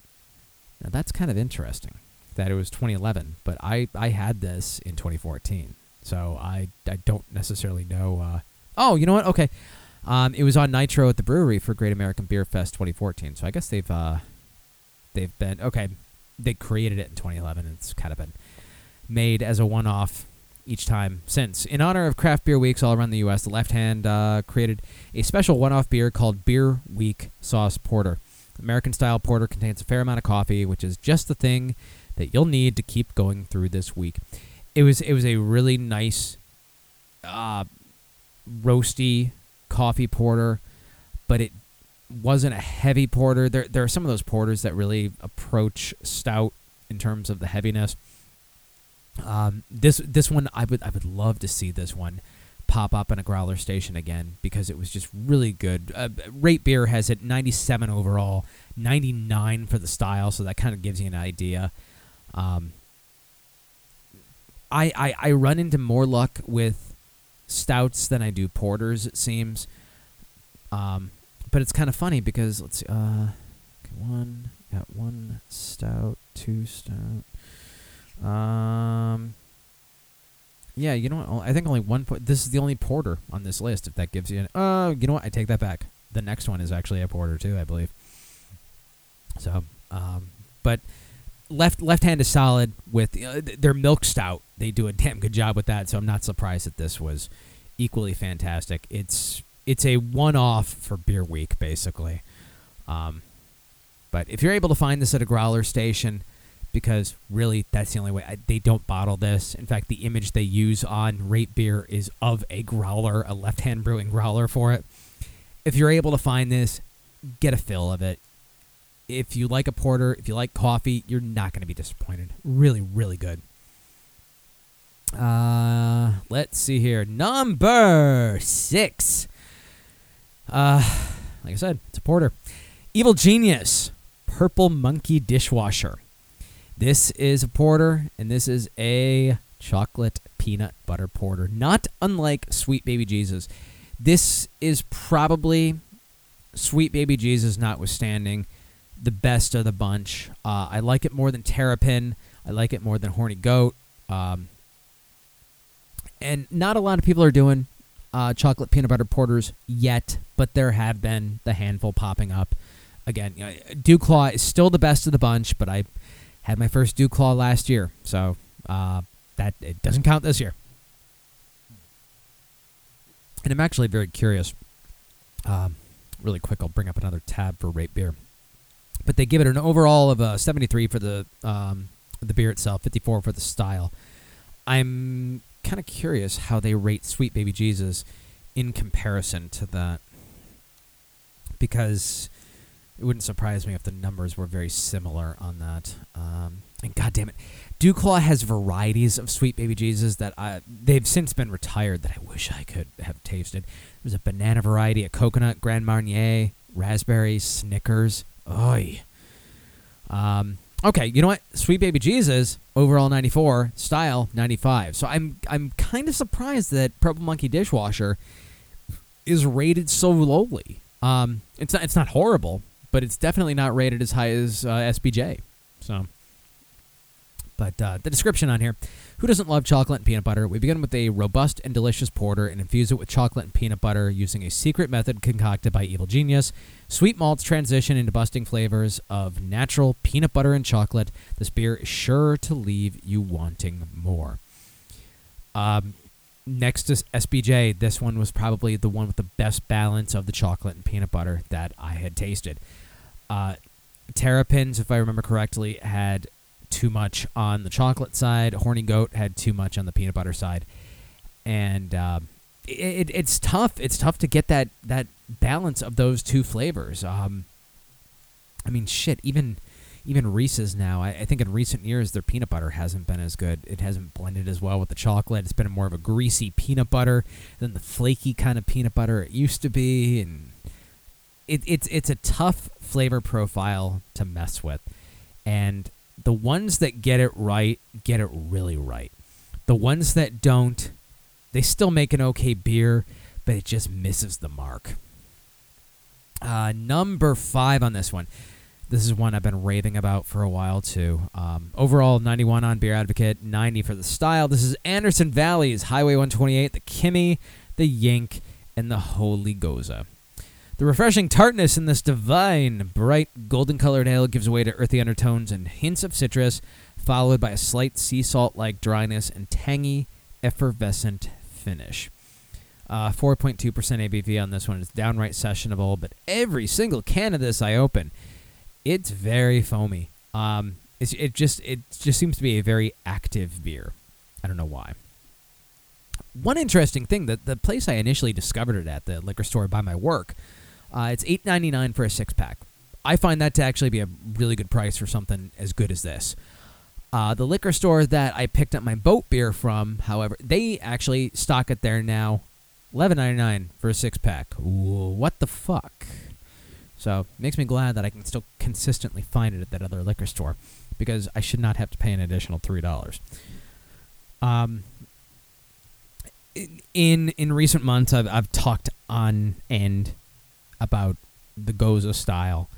Now that's kind of interesting that it was 2011, but I I had this in 2014, so I I don't necessarily know. Uh, oh, you know what? Okay, um, it was on Nitro at the brewery for Great American Beer Fest 2014. So I guess they've uh, they've been okay. They created it in 2011. And it's kind of been made as a one-off each time since. In honor of craft beer weeks all around the U.S., the Left Hand uh, created a special one-off beer called Beer Week Sauce Porter. American style porter contains a fair amount of coffee, which is just the thing that you'll need to keep going through this week. It was it was a really nice, uh, roasty coffee porter, but it wasn't a heavy porter. There there are some of those porters that really approach stout in terms of the heaviness. Um, this this one I would I would love to see this one pop up in a growler station again because it was just really good. Uh, Rate Beer has it 97 overall, 99 for the style, so that kind of gives you an idea. Um, I, I I run into more luck with stouts than I do porters. It seems, um, but it's kind of funny because let's see, uh, one got one stout, two stout. Um, yeah, you know what? I think only one. This is the only porter on this list. If that gives you, an, uh, you know what? I take that back. the next one is actually a porter too, I believe. So, um, but left left hand is solid with th- their milk stout. They do a damn good job with that. So I'm not surprised that this was equally fantastic. It's it's a one off for beer week basically. Um, but if you're able to find this at a growler station, because really that's the only way I, they don't bottle this. In fact, the image they use on Rate Beer is of a growler, a left hand brewing growler for it. If you're able to find this, get a fill of it. If you like a porter, if you like coffee, you're not going to be disappointed. Really, really good. Uh, let's see here. Number six. Uh, like I said, it's a porter. Evil Genius, Purple Monkey Dishwasher. This is a porter, and this is a chocolate peanut butter porter. Not unlike Sweet Baby Jesus. This is probably Sweet Baby Jesus, notwithstanding, the best of the bunch. Uh, I like it more than Terrapin. I like it more than Horny Goat. Um, and not a lot of people are doing uh, chocolate peanut butter porters yet, but there have been the handful popping up. Again, you know, DuClaw is still the best of the bunch, but I had my first DuClaw last year, so uh, that it doesn't count this year. And I'm actually very curious. Um, really quick, I'll bring up another tab for Rate Beer, but they give it an overall of a 73 for the um, the beer itself, 54 for the style. I'm kind of curious how they rate Sweet Baby Jesus in comparison to that, because it wouldn't surprise me if the numbers were very similar on that. Um, and God damn it, DuClaw has varieties of Sweet Baby Jesus that I, they've since been retired that I wish I could have tasted. There's a banana variety, a coconut, Grand Marnier, raspberry, Snickers. Oy. Um, okay, you know what? Sweet Baby Jesus overall 94, style 95. So I'm I'm kind of surprised that Purple Monkey Dishwasher is rated so lowly. Um, it's not it's not horrible, but it's definitely not rated as high as uh, SBJ. So, but uh, the description on here: Who doesn't love chocolate and peanut butter? We begin with a robust and delicious porter and infuse it with chocolate and peanut butter using a secret method concocted by Evil Genius. Sweet malts transition into busting flavors of natural peanut butter and chocolate. This beer is sure to leave you wanting more. Um, next to SBJ, this one was probably the one with the best balance of the chocolate and peanut butter that I had tasted. Uh, Terrapins, if I remember correctly, had too much on the chocolate side. Horny Goat had too much on the peanut butter side, and uh, it, it's tough. It's tough to get that that balance of those two flavors. Um, I mean, shit. Even even Reese's now. I, I think in recent years their peanut butter hasn't been as good. It hasn't blended as well with the chocolate. It's been more of a greasy peanut butter than the flaky kind of peanut butter it used to be, and it, it's it's a tough flavor profile to mess with, and the ones that get it right get it really right. The ones that don't, they still make an okay beer, but it just misses the mark. Uh, number five on this one. This is one I've been raving about for a while too. Um, overall, 91 on Beer Advocate, 90 for the style. This is Anderson Valley's Highway 128, the Kimmie, the Yink, and the Holy Gose. The refreshing tartness in this divine, bright, golden colored ale gives way to earthy undertones and hints of citrus, followed by a slight sea salt like dryness and tangy, effervescent finish. Uh, 4.2% ABV on this one is downright sessionable, but every single can of this I open, it's very foamy. Um, it's, it just it just seems to be a very active beer. I don't know why. One interesting thing that the place I initially discovered it at, the liquor store by my work, uh, it's eight ninety nine for a six pack. I find that to actually be a really good price for something as good as this. Uh, the liquor store that I picked up my boat beer from, however, they actually stock it there now, eleven ninety nine for a six pack. Ooh, what the fuck? So makes me glad that I can still consistently find it at that other liquor store, because I should not have to pay an additional three dollars. Um, in in recent months, I've I've talked on end about the Gose style.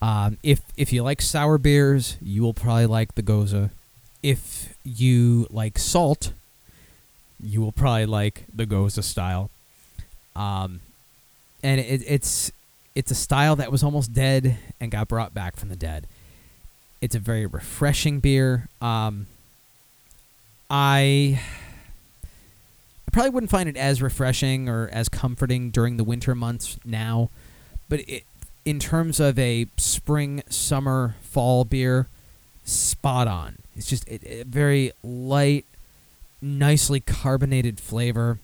Um, if if you like sour beers, you will probably like the Gose. If you like salt, you will probably like the Gose style. Um, and it, it's it's a style that was almost dead and got brought back from the dead. It's a very refreshing beer. Um, I probably wouldn't find it as refreshing or as comforting during the winter months now, but it, in terms of a spring, summer, fall beer, spot on. It's just a, a very light, nicely carbonated flavor,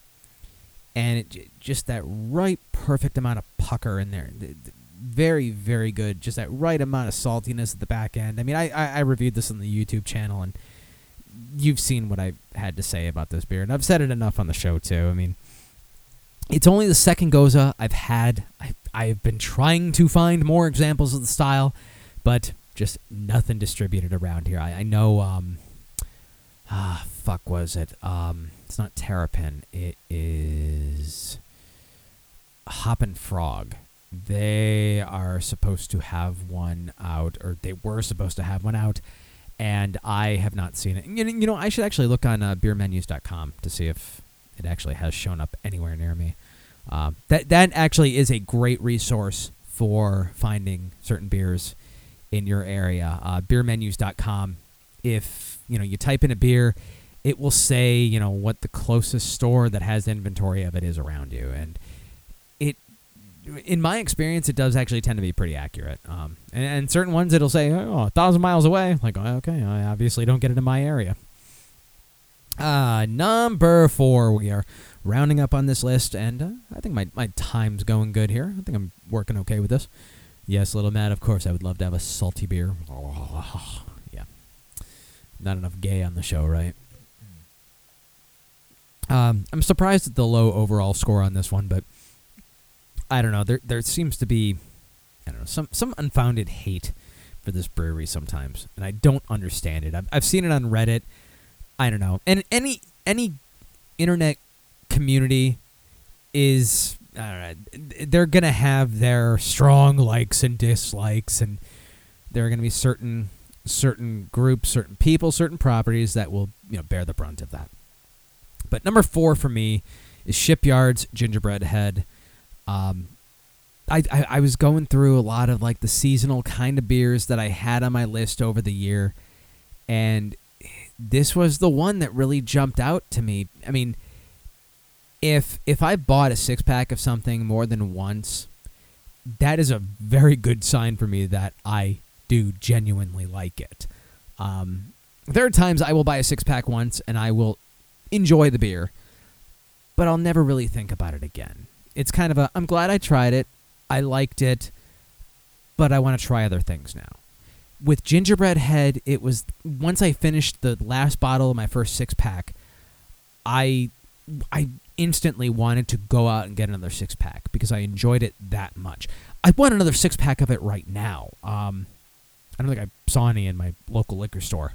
and it, just that right perfect amount of pucker in there. Th- th- Very, very good. Just that right amount of saltiness at the back end. I mean, I, I, I reviewed this on the YouTube channel, and you've seen what I've had to say about this beer, and I've said it enough on the show too. I mean, it's only the second gose I've had. I I've been trying to find more examples of the style, but just nothing distributed around here. I, I know. Um, ah, fuck, was it? Um, it's not Terrapin. It is Hop and Frog. They are supposed to have one out, or they were supposed to have one out, and I have not seen it. You know, I should actually look on uh, beermenus.com to see if it actually has shown up anywhere near me. Um, that that actually is a great resource for finding certain beers in your area. Uh, beermenus.com. If you know you type in a beer, it will say you know what the closest store that has inventory of it is around you, and in my experience, it does actually tend to be pretty accurate. Um, and, and certain ones it'll say oh a thousand miles away. Like oh, okay, I obviously don't get it in my area. Uh, number four, we are rounding up on this list, and uh, I think my, my time's going good here. I think I'm working okay with this. Yes, little Matt, of course, I would love to have a salty beer. Oh, yeah. Not enough gay on the show, right? Um, I'm surprised at the low overall score on this one, but I don't know. There there seems to be I don't know some some unfounded hate for this brewery sometimes, and I don't understand it. I've, I've seen it on Reddit. I don't know, and any any internet community is know, they're gonna have their strong likes and dislikes, and there are gonna be certain certain groups, certain people, certain properties that will you know bear the brunt of that. But number four for me is Shipyard's Gingerbread Head. Um, I, I I was going through a lot of like the seasonal kind of beers that I had on my list over the year, and this was the one that really jumped out to me. I mean, if if I bought a six pack of something more than once, that is a very good sign for me that I do genuinely like it. Um, there are times I will buy a six pack once and I will enjoy the beer, but I'll never really think about it again. It's kind of a I'm glad I tried it, I liked it, but I want to try other things now. With Gingerbread Head, it was once I finished the last bottle of my first six pack, I I instantly wanted to go out and get another six pack because I enjoyed it that much. I want another six pack of it right now. Um, I don't think I saw any in my local liquor store.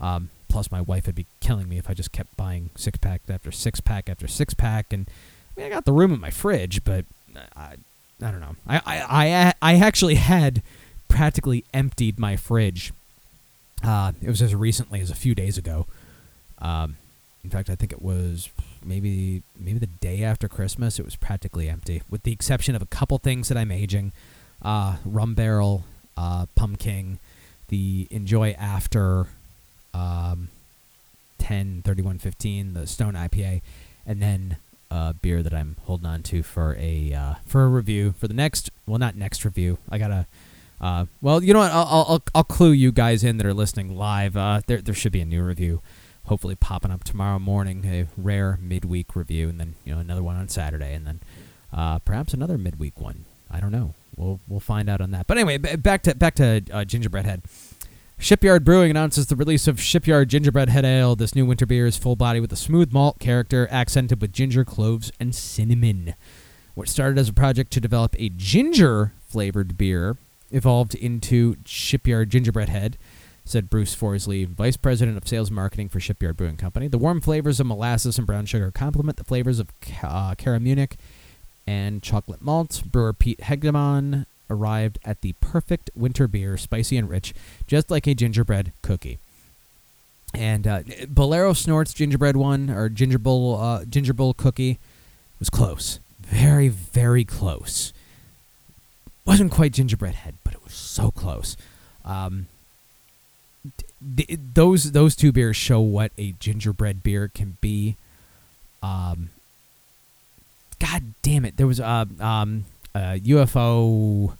Um, plus, my wife would be killing me if I just kept buying six pack after six pack after six pack. And I mean, I got the room in my fridge, but I, I don't know. I, I, I, I actually had practically emptied my fridge. Uh, it was as recently as a few days ago. Um, in fact, I think it was maybe maybe the day after Christmas. It was practically empty, with the exception of a couple things that I'm aging: uh, rum barrel, uh, pumpkin, the enjoy after, um, 10, 31, 15, the Stone IPA, and then a beer that I'm holding on to for a uh, for a review for the next. Well, not next review. I gotta. Uh, well, you know what? I'll, I'll I'll clue you guys in that are listening live. Uh, there there should be a new review hopefully popping up tomorrow morning, a rare midweek review, and then you know another one on Saturday, and then uh, perhaps another midweek one. I don't know. We'll we'll find out on that. But anyway, b- back to back to uh, Gingerbread Head. Shipyard Brewing announces the release of Shipyard Gingerbread Head Ale. This new winter beer is full body with a smooth malt character, accented with ginger, cloves, and cinnamon. What started as a project to develop a ginger flavored beer evolved into Shipyard Gingerbread Head said Bruce Forsley, Vice President of Sales Marketing for Shipyard Brewing Company. The warm flavors of molasses and brown sugar complement the flavors of uh, Cara Munich and chocolate malt. Brewer Pete Hegdemann arrived at the perfect winter beer, spicy and rich, just like a gingerbread cookie. And uh, Bolero Snorts gingerbread one or Gingerbull uh, cookie was close, very, very close. Wasn't quite gingerbread head, but it was so close. Um, th- those those two beers show what a gingerbread beer can be. Um, God damn it! There was a um, a UFO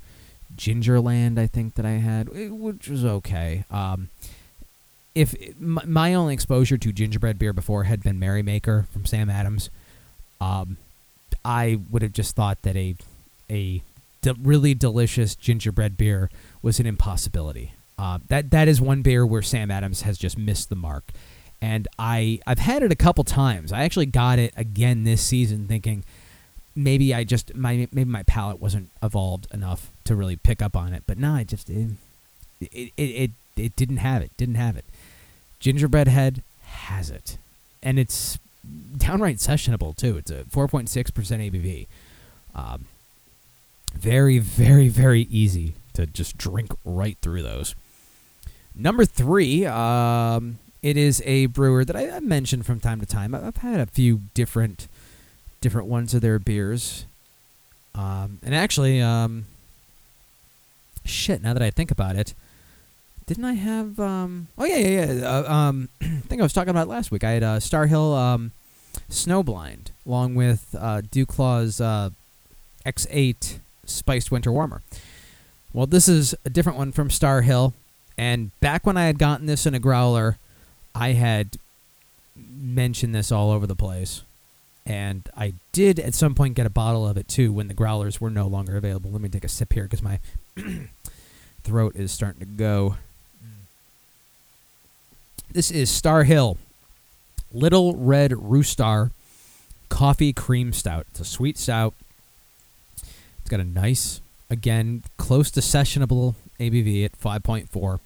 Gingerland, I think that I had, eh, which was okay. Um, if my, my only exposure to gingerbread beer before had been Merrymaker from Sam Adams, um, I would have just thought that a a de- really delicious gingerbread beer was an impossibility. Uh, that that is one beer where Sam Adams has just missed the mark, and I I've had it a couple times. I actually got it again this season, thinking maybe I just my maybe my palate wasn't evolved enough to really pick up on it. But no, I just it it it, it, it didn't have it. Didn't have it. Gingerbread Head has it, and it's downright sessionable too. It's a 4.6 percent ABV. Um, very, very, very easy to just drink right through those. Number three, um, it is a brewer that I, I mentioned from time to time. I've had a few different different ones of their beers, um, and actually, um, shit. Now that I think about it, didn't I have? Um, oh yeah, yeah, yeah. Uh, um, I think I was talking about last week. I had uh, Starr Hill um, Snowblind along with uh, DuClaw's uh, X8 Spiced Winter Warmer. Well, this is a different one from Starr Hill, and back when I had gotten this in a growler, I had mentioned this all over the place. And I did at some point get a bottle of it too when the growlers were no longer available. Let me take a sip here because my throat is starting to go. This is Starr Hill Little Red Rooster Coffee Cream Stout. It's a sweet stout. It's got a nice, again, close to sessionable ABV at 5.4.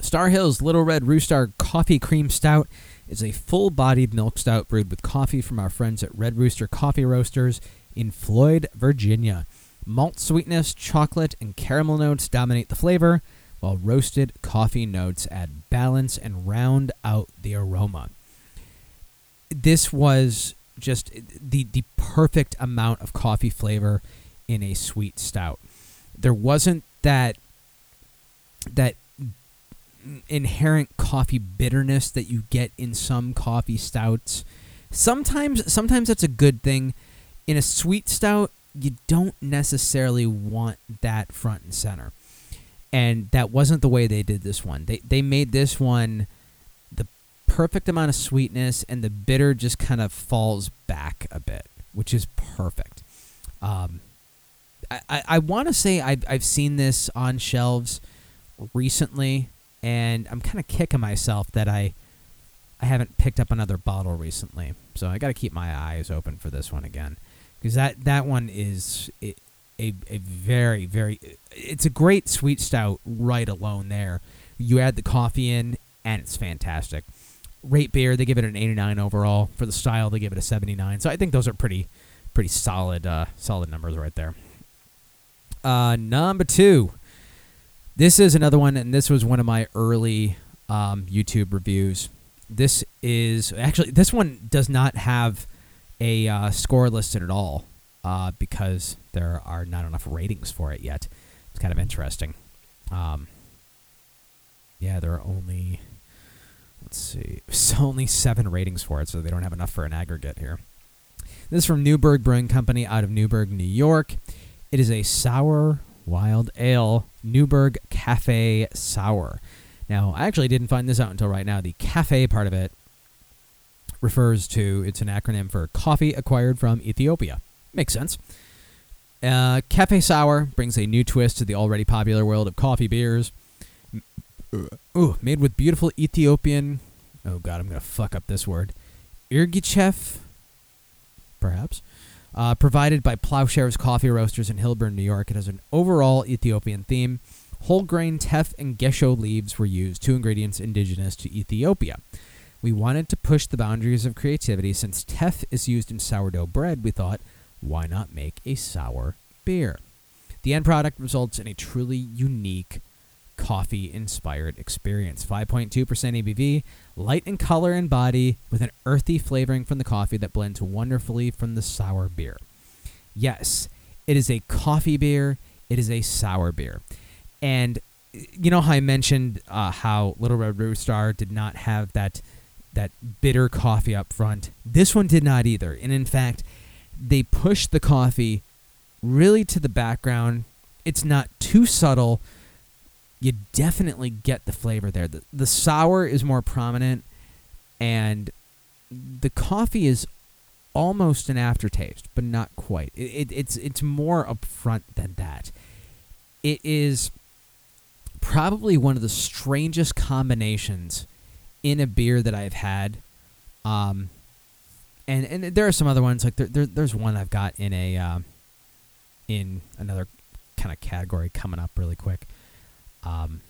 Starr Hill's Little Red Rooster Coffee Cream Stout is a full bodied milk stout brewed with coffee from our friends at Red Rooster Coffee Roasters in Floyd, Virginia. Malt sweetness, chocolate, and caramel notes dominate the flavor, while roasted coffee notes add balance and round out the aroma. This was just the the perfect amount of coffee flavor in a sweet stout. There wasn't that that inherent coffee bitterness that you get in some coffee stouts. Sometimes sometimes that's a good thing. In a sweet stout, you don't necessarily want that front and center. And that wasn't the way they did this one. They they made this one the perfect amount of sweetness and the bitter just kind of falls back a bit, which is perfect. Um, I, I, I want to say I've, I've seen this on shelves recently, and I'm kind of kicking myself that I I haven't picked up another bottle recently. So I got to keep my eyes open for this one again because that that one is a, a a very very it's a great sweet stout right alone there. You add the coffee in and it's fantastic. Rate beer they give it an 89 overall for the style they give it a 79. So I think those are pretty pretty solid uh, solid numbers right there. Uh, number two. This is another one, and this was one of my early um, YouTube reviews. This is actually this one does not have a uh, score listed at all uh, because there are not enough ratings for it yet. It's kind of interesting. Um, yeah, there are only let's see, only seven ratings for it, so they don't have enough for an aggregate here. This is from Newburgh Brewing Company out of Newburgh, New York. It is a sour wild ale, Newburgh Cafe Sour. Now, I actually didn't find this out until right now. The cafe part of it refers to, it's an acronym for coffee acquired from Ethiopia. Makes sense. Uh, cafe Sour brings a new twist to the already popular world of coffee beers. Ooh, made with beautiful Ethiopian. Oh god, I'm gonna fuck up this word. Irgichef, perhaps. Uh, provided by Plowshares Coffee Roasters in Hilburn, New York. It has an overall Ethiopian theme. Whole grain teff and gesho leaves were used, two ingredients indigenous to Ethiopia. We wanted to push the boundaries of creativity since teff is used in sourdough bread. We thought, why not make a sour beer? The end product results in a truly unique coffee inspired experience. 5.2% ABV, light in color and body, with an earthy flavoring from the coffee that blends wonderfully from the sour beer. Yes, it is a coffee beer. It is a sour beer. And you know how I mentioned uh, how Little Red Rooster did not have that that bitter coffee up front. This one did not either. And in fact, they pushed the coffee really to the background. It's not too subtle. You definitely get the flavor there. The, the sour is more prominent, and the coffee is almost an aftertaste, but not quite. It, it, it's it's more upfront than that. It is probably one of the strangest combinations in a beer that I've had. Um, and and there are some other ones like there, there there's one I've got in a um, in another kind of category coming up really quick. Um,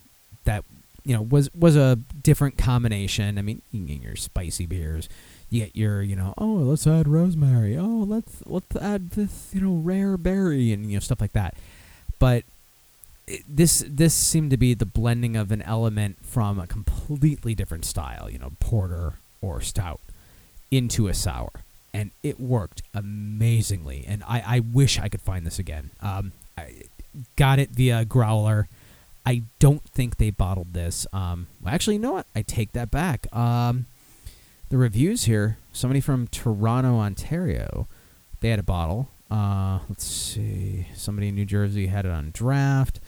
that you know was was a different combination. I mean, you get your spicy beers, you get your you know oh let's add rosemary, oh let's let's add this you know rare berry and you know stuff like that. But this this seemed to be the blending of an element from a completely different style, you know, porter or stout, into a sour, and it worked amazingly. And I, I wish I could find this again. Um, I got it via growler. I don't think they bottled this. Um, well, actually, you know what? I take that back. Um, the reviews here. Somebody from Toronto, Ontario, they had a bottle. Uh, let's see. Somebody in New Jersey had it on draft.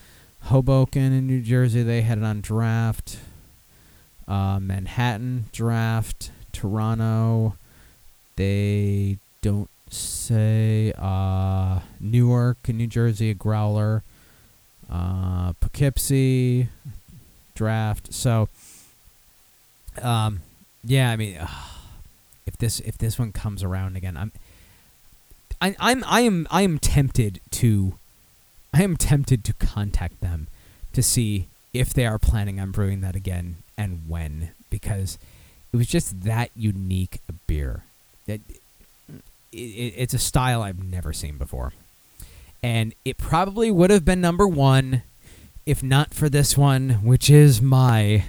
Hoboken in New Jersey, they had it on draft. Uh, Manhattan draft. Toronto, they don't say. Uh, Newark in New Jersey, a growler. Uh, Poughkeepsie draft. So, um, yeah, I mean, if this if this one comes around again, I'm I, I'm I am I am tempted to I am tempted to contact them to see if they are planning on brewing that again and when because it was just that unique a beer. That it, it, it's a style I've never seen before, and it probably would have been number one if not for this one, which is my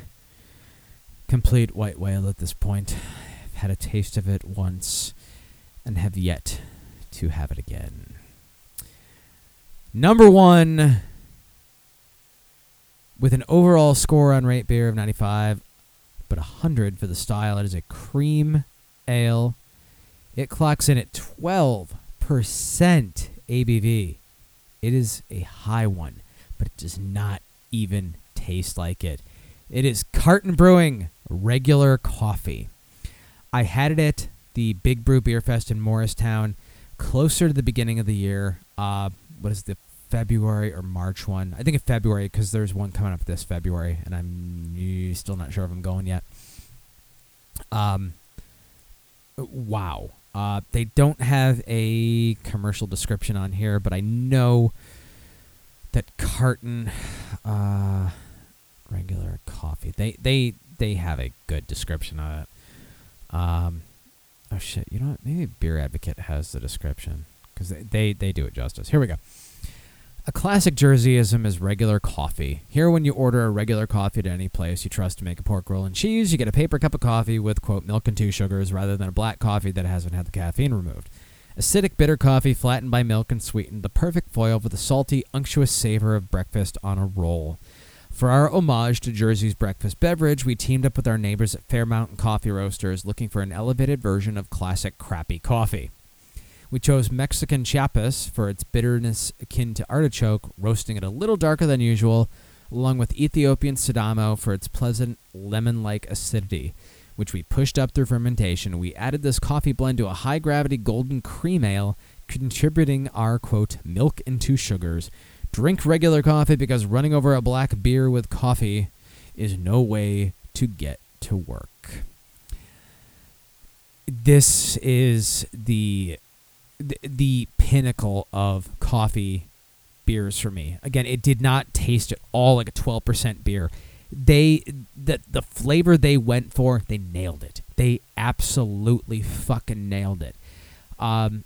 complete white whale at this point. I've had a taste of it once and have yet to have it again. Number one, with an overall score on rate beer of 95, but 100 for the style, it is a cream ale. It clocks in at 12% ABV. It is a high one, but it does not even taste like it. It is Carton Brewing regular coffee. I had it at the Big Brew Beer Fest in Morristown, closer to the beginning of the year. Uh, what is the February or March one? I think it's February because there's one coming up this February, and I'm still not sure if I'm going yet. Um, wow. Uh, they don't have a commercial description on here, but I know that carton uh, regular coffee. They they they have a good description on it. Um, oh shit! You know what? Maybe Beer Advocate has the description because they, they they do it justice. Here we go. A classic Jerseyism is regular coffee. Here, when you order a regular coffee at any place you trust to make a pork roll and cheese, you get a paper cup of coffee with, quote, milk and two sugars rather than a black coffee that hasn't had the caffeine removed. Acidic, bitter coffee flattened by milk and sweetened, the perfect foil for the salty, unctuous savor of breakfast on a roll. For our homage to Jersey's breakfast beverage, we teamed up with our neighbors at Fair Mountain Coffee Roasters looking for an elevated version of classic crappy coffee. We chose Mexican Chiapas for its bitterness akin to artichoke, roasting it a little darker than usual, along with Ethiopian Sidamo for its pleasant lemon like acidity, which we pushed up through fermentation. We added this coffee blend to a high gravity golden cream ale, contributing our quote, milk and two sugars. Drink regular coffee because running over a black beer with coffee is no way to get to work. This is the the, pinnacle of coffee beers for me. Again, it did not taste at all like a 12% beer. They the the flavor they went for, they nailed it. They absolutely fucking nailed it. Um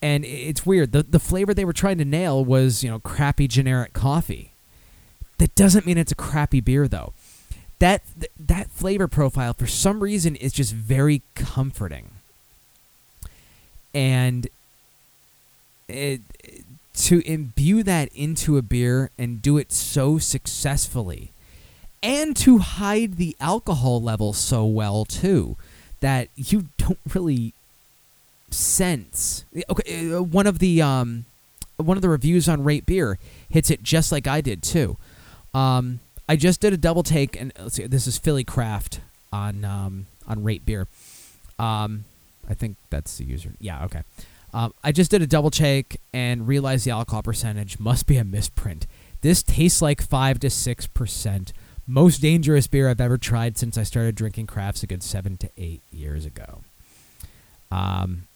and it's weird. The the flavor they were trying to nail was, you know, crappy generic coffee. That doesn't mean it's a crappy beer though. That that flavor profile for some reason is just very comforting. And it, to imbue that into a beer and do it so successfully and to hide the alcohol level so well too that you don't really sense. Okay uh, one of the um one of the reviews on rate beer hits it just like i did too. Um i just did a double take and let's see this is philly craft on um on rate beer. Um i think that's the user yeah okay um, I just did a double check and realized the alcohol percentage must be a misprint. This tastes like 5 to 6%. Most dangerous beer I've ever tried since I started drinking crafts a good 7 to 8 years ago. Um,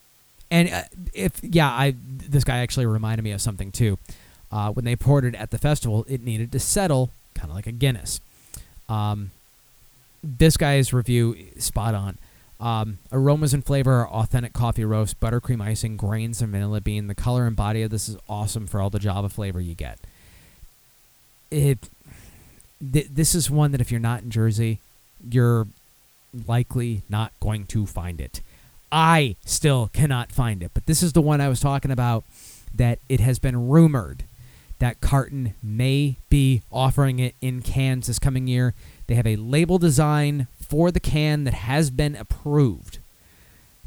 and uh, if, yeah, I this guy actually reminded me of something too. Uh, when they poured it at the festival, it needed to settle, kind of like a Guinness. Um, this guy's review, spot on. Um, aromas and flavor are authentic coffee roast, buttercream icing, grains, and vanilla bean. The color and body of this is awesome for all the Java flavor you get. It, th- this is one that if you're not in Jersey, you're likely not going to find it. I still cannot find it, but this is the one I was talking about. That it has been rumored that Carton may be offering it in cans this coming year. They have a label design for the can that has been approved.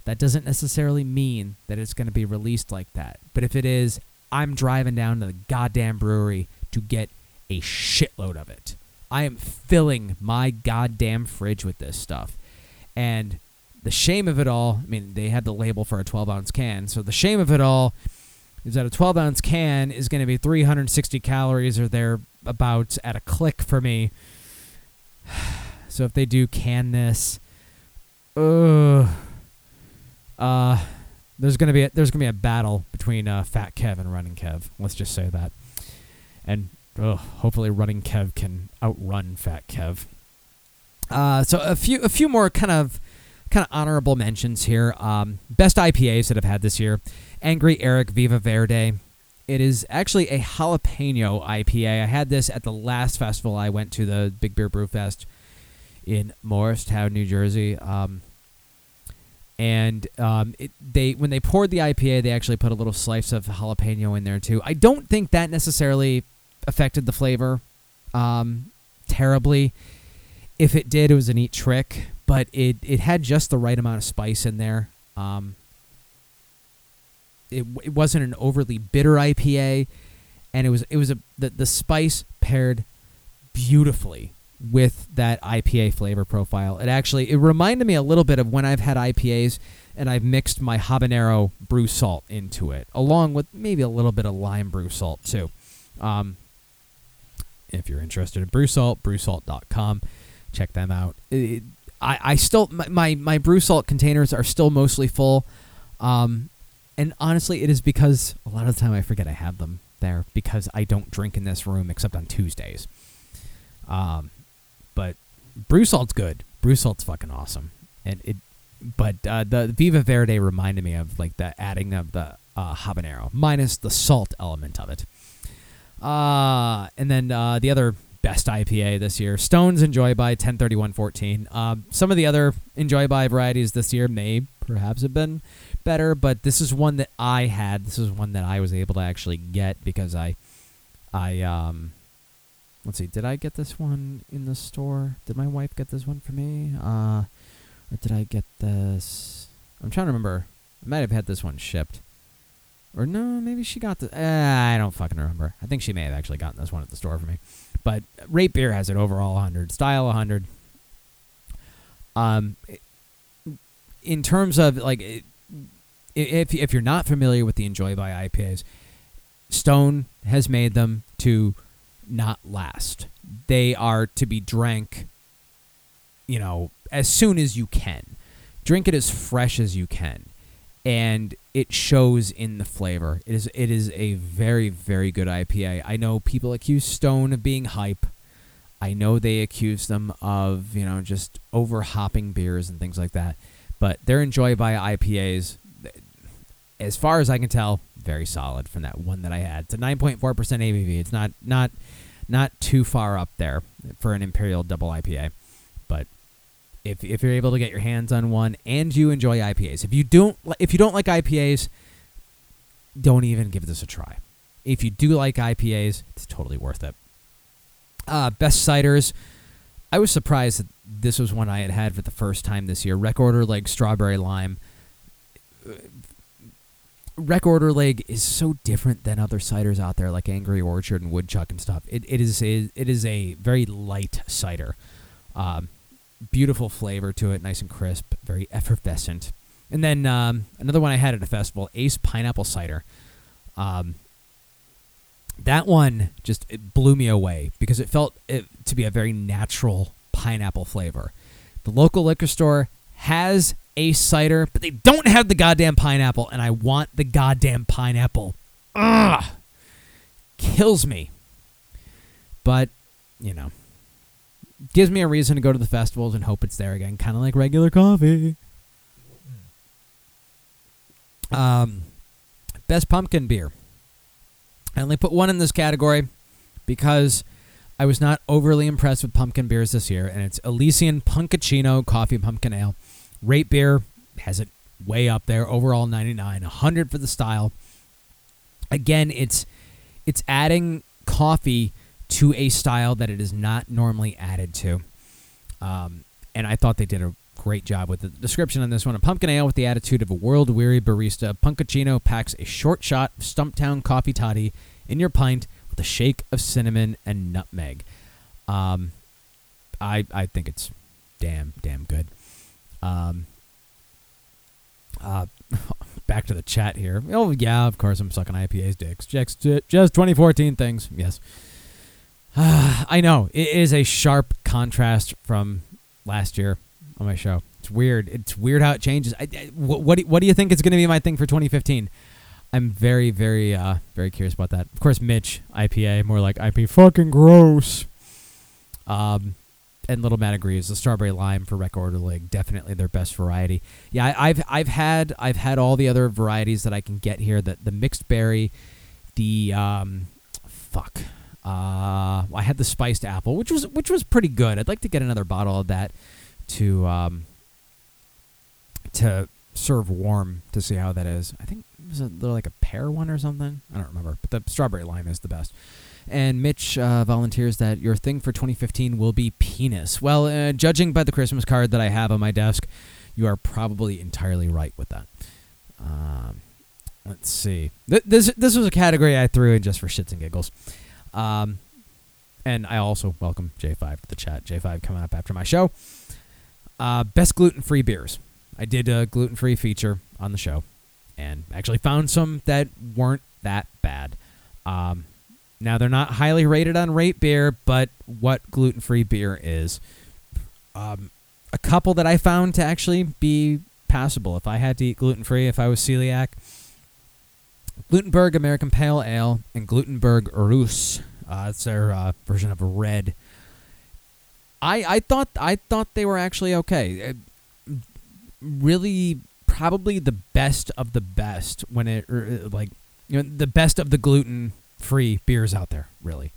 That doesn't necessarily mean that it's going to be released like that. But if it is, I'm driving down to the goddamn brewery to get a shitload of it. I am filling my goddamn fridge with this stuff. And the shame of it all, I mean, they had the label for a 12 ounce can. So the shame of it all is that a 12 ounce can is going to be 360 calories or thereabouts at a click for me. So if they do can this, uh, uh, there's gonna be a, there's gonna be a battle between uh, Fat Kev and Running Kev. Let's just say that, and uh, hopefully Running Kev can outrun Fat Kev. Uh, so a few a few more kind of kind of honorable mentions here. Um, best IPAs that I've had this year: Angry Erik Viva Verde. It is actually a jalapeno IPA. I had this at the last festival I went to, the Big Beer Brew Fest in Morristown, New Jersey. Um, and um, it, they when they poured the IPA, they actually put a little slice of jalapeno in there too. I don't think that necessarily affected the flavor um, terribly. If it did, it was a neat trick, but it it had just the right amount of spice in there. Um, it it wasn't an overly bitter IPA, and it was it was a the, the spice paired beautifully with that IPA flavor profile. It actually it reminded me a little bit of when I've had IPAs and I've mixed my habanero brew salt into it, along with maybe a little bit of lime brew salt too. Um, if you're interested in brew salt, brewsalt.com, check them out. It, I, I still my, my, my brew salt containers are still mostly full. Um, and honestly, it is because a lot of the time I forget I have them there because I don't drink in this room except on Tuesdays. Um, but brew salt's good. Brew salt's fucking awesome, and it. But uh, the Viva Verde reminded me of like the adding of the uh, habanero minus the salt element of it. Uh, and then uh, the other best IPA this year, Stones Enjoy by 103114. Uh, some of the other Enjoy by varieties this year may perhaps have been better, but this is one that I had. This is one that I was able to actually get because I, I um, let's see, did I get this one in the store? Did my wife get this one for me? Uh, or did I get this? I'm trying to remember. I might have had this one shipped. Or no, maybe she got the. Uh, I don't fucking remember. I think she may have actually gotten this one at the store for me. But Rate Beer has it overall 100, Style 100. Um, in terms of like, if if you're not familiar with the Enjoy by IPAs, Stone has made them to not last. They are to be drank, you know, as soon as you can. Drink it as fresh as you can. And it shows in the flavor. It is it is a very very good IPA. I know people accuse Stone of being hype. I know they accuse them of, you know, just over hopping beers and things like that. But their Enjoy by IPAs as far as I can tell, very solid from that one that I had. It's a 9.4% ABV. It's not not not too far up there for an imperial double IPA, but if if you're able to get your hands on one and you enjoy IPAs, if you don't if you don't like IPAs, don't even give this a try. If you do like IPAs, it's totally worth it. Uh, best ciders. I was surprised that this was one I had had for the first time this year. Rekorderlig Strawberry Lime. Rekorderlig is so different than other ciders out there, like Angry Orchard and Woodchuck and stuff. It, it is a it is a very light cider, um, beautiful flavor to it, nice and crisp, very effervescent. And then um, another one I had at a festival, Ace Pineapple Cider. Um, that one just it blew me away because it felt it to be a very natural pineapple flavor. The local liquor store has a cider, but they don't have the goddamn pineapple, and I want the goddamn pineapple. Ugh, kills me. But you know, gives me a reason to go to the festivals and hope it's there again, kind of like regular coffee. Um, best pumpkin beer. I only put one in this category because I was not overly impressed with pumpkin beers this year, and it's Elysian Punkuccino Coffee Pumpkin Ale. Rate beer has it way up there, overall 99, 100 for the style. Again, it's it's adding coffee to a style that it is not normally added to. Um, and I thought they did a great job with the description on this one. A pumpkin ale with the attitude of a world weary barista, Punkuccino packs a short shot of Stumptown coffee toddy in your pint with a shake of cinnamon and nutmeg. Um, I I think it's damn damn good. Um, uh, back to the chat here. Oh yeah, of course I'm sucking IPA's dicks. Just, just 2014 things. Yes. I know it is a sharp contrast from last year on my show. It's weird. It's weird how it changes. I, I- what what do, what do you think is going to be my thing for 2015? I'm very very uh very curious about that. Of course, Mitch IPA more like IP fucking gross. Um, and Little Man agrees. The strawberry lime for Rekorderlig definitely their best variety. Yeah, I, I've I've had I've had all the other varieties that I can get here. That the mixed berry, the um, fuck. Uh, I had the spiced apple, which was which was pretty good. I'd like to get another bottle of that to um to serve warm to see how that is. I think it was a little like a pear one or something. I don't remember, but the strawberry lime is the best. And Mitch uh, volunteers that your thing for 2015 will be penis. Well, uh, judging by the Christmas card that I have on my desk, you are probably entirely right with that. Um, let's see. Th- this this was a category I threw in just for shits and giggles. Um, and I also welcome J5 to the chat. J5 coming up after my show. Uh, best gluten free beers. I did a gluten free feature on the show and actually found some that weren't that bad. Um, now, they're not highly rated on Rate Beer, but what gluten free beer is. Um, a couple that I found to actually be passable if I had to eat gluten free, if I was celiac. Glutenberg American Pale Ale and Glutenberg Rousse. Uh, it's their uh, version of a red. I I thought I thought they were actually okay. Uh, really, probably the best of the best when it er, like you know the best of the gluten free beers out there. Really,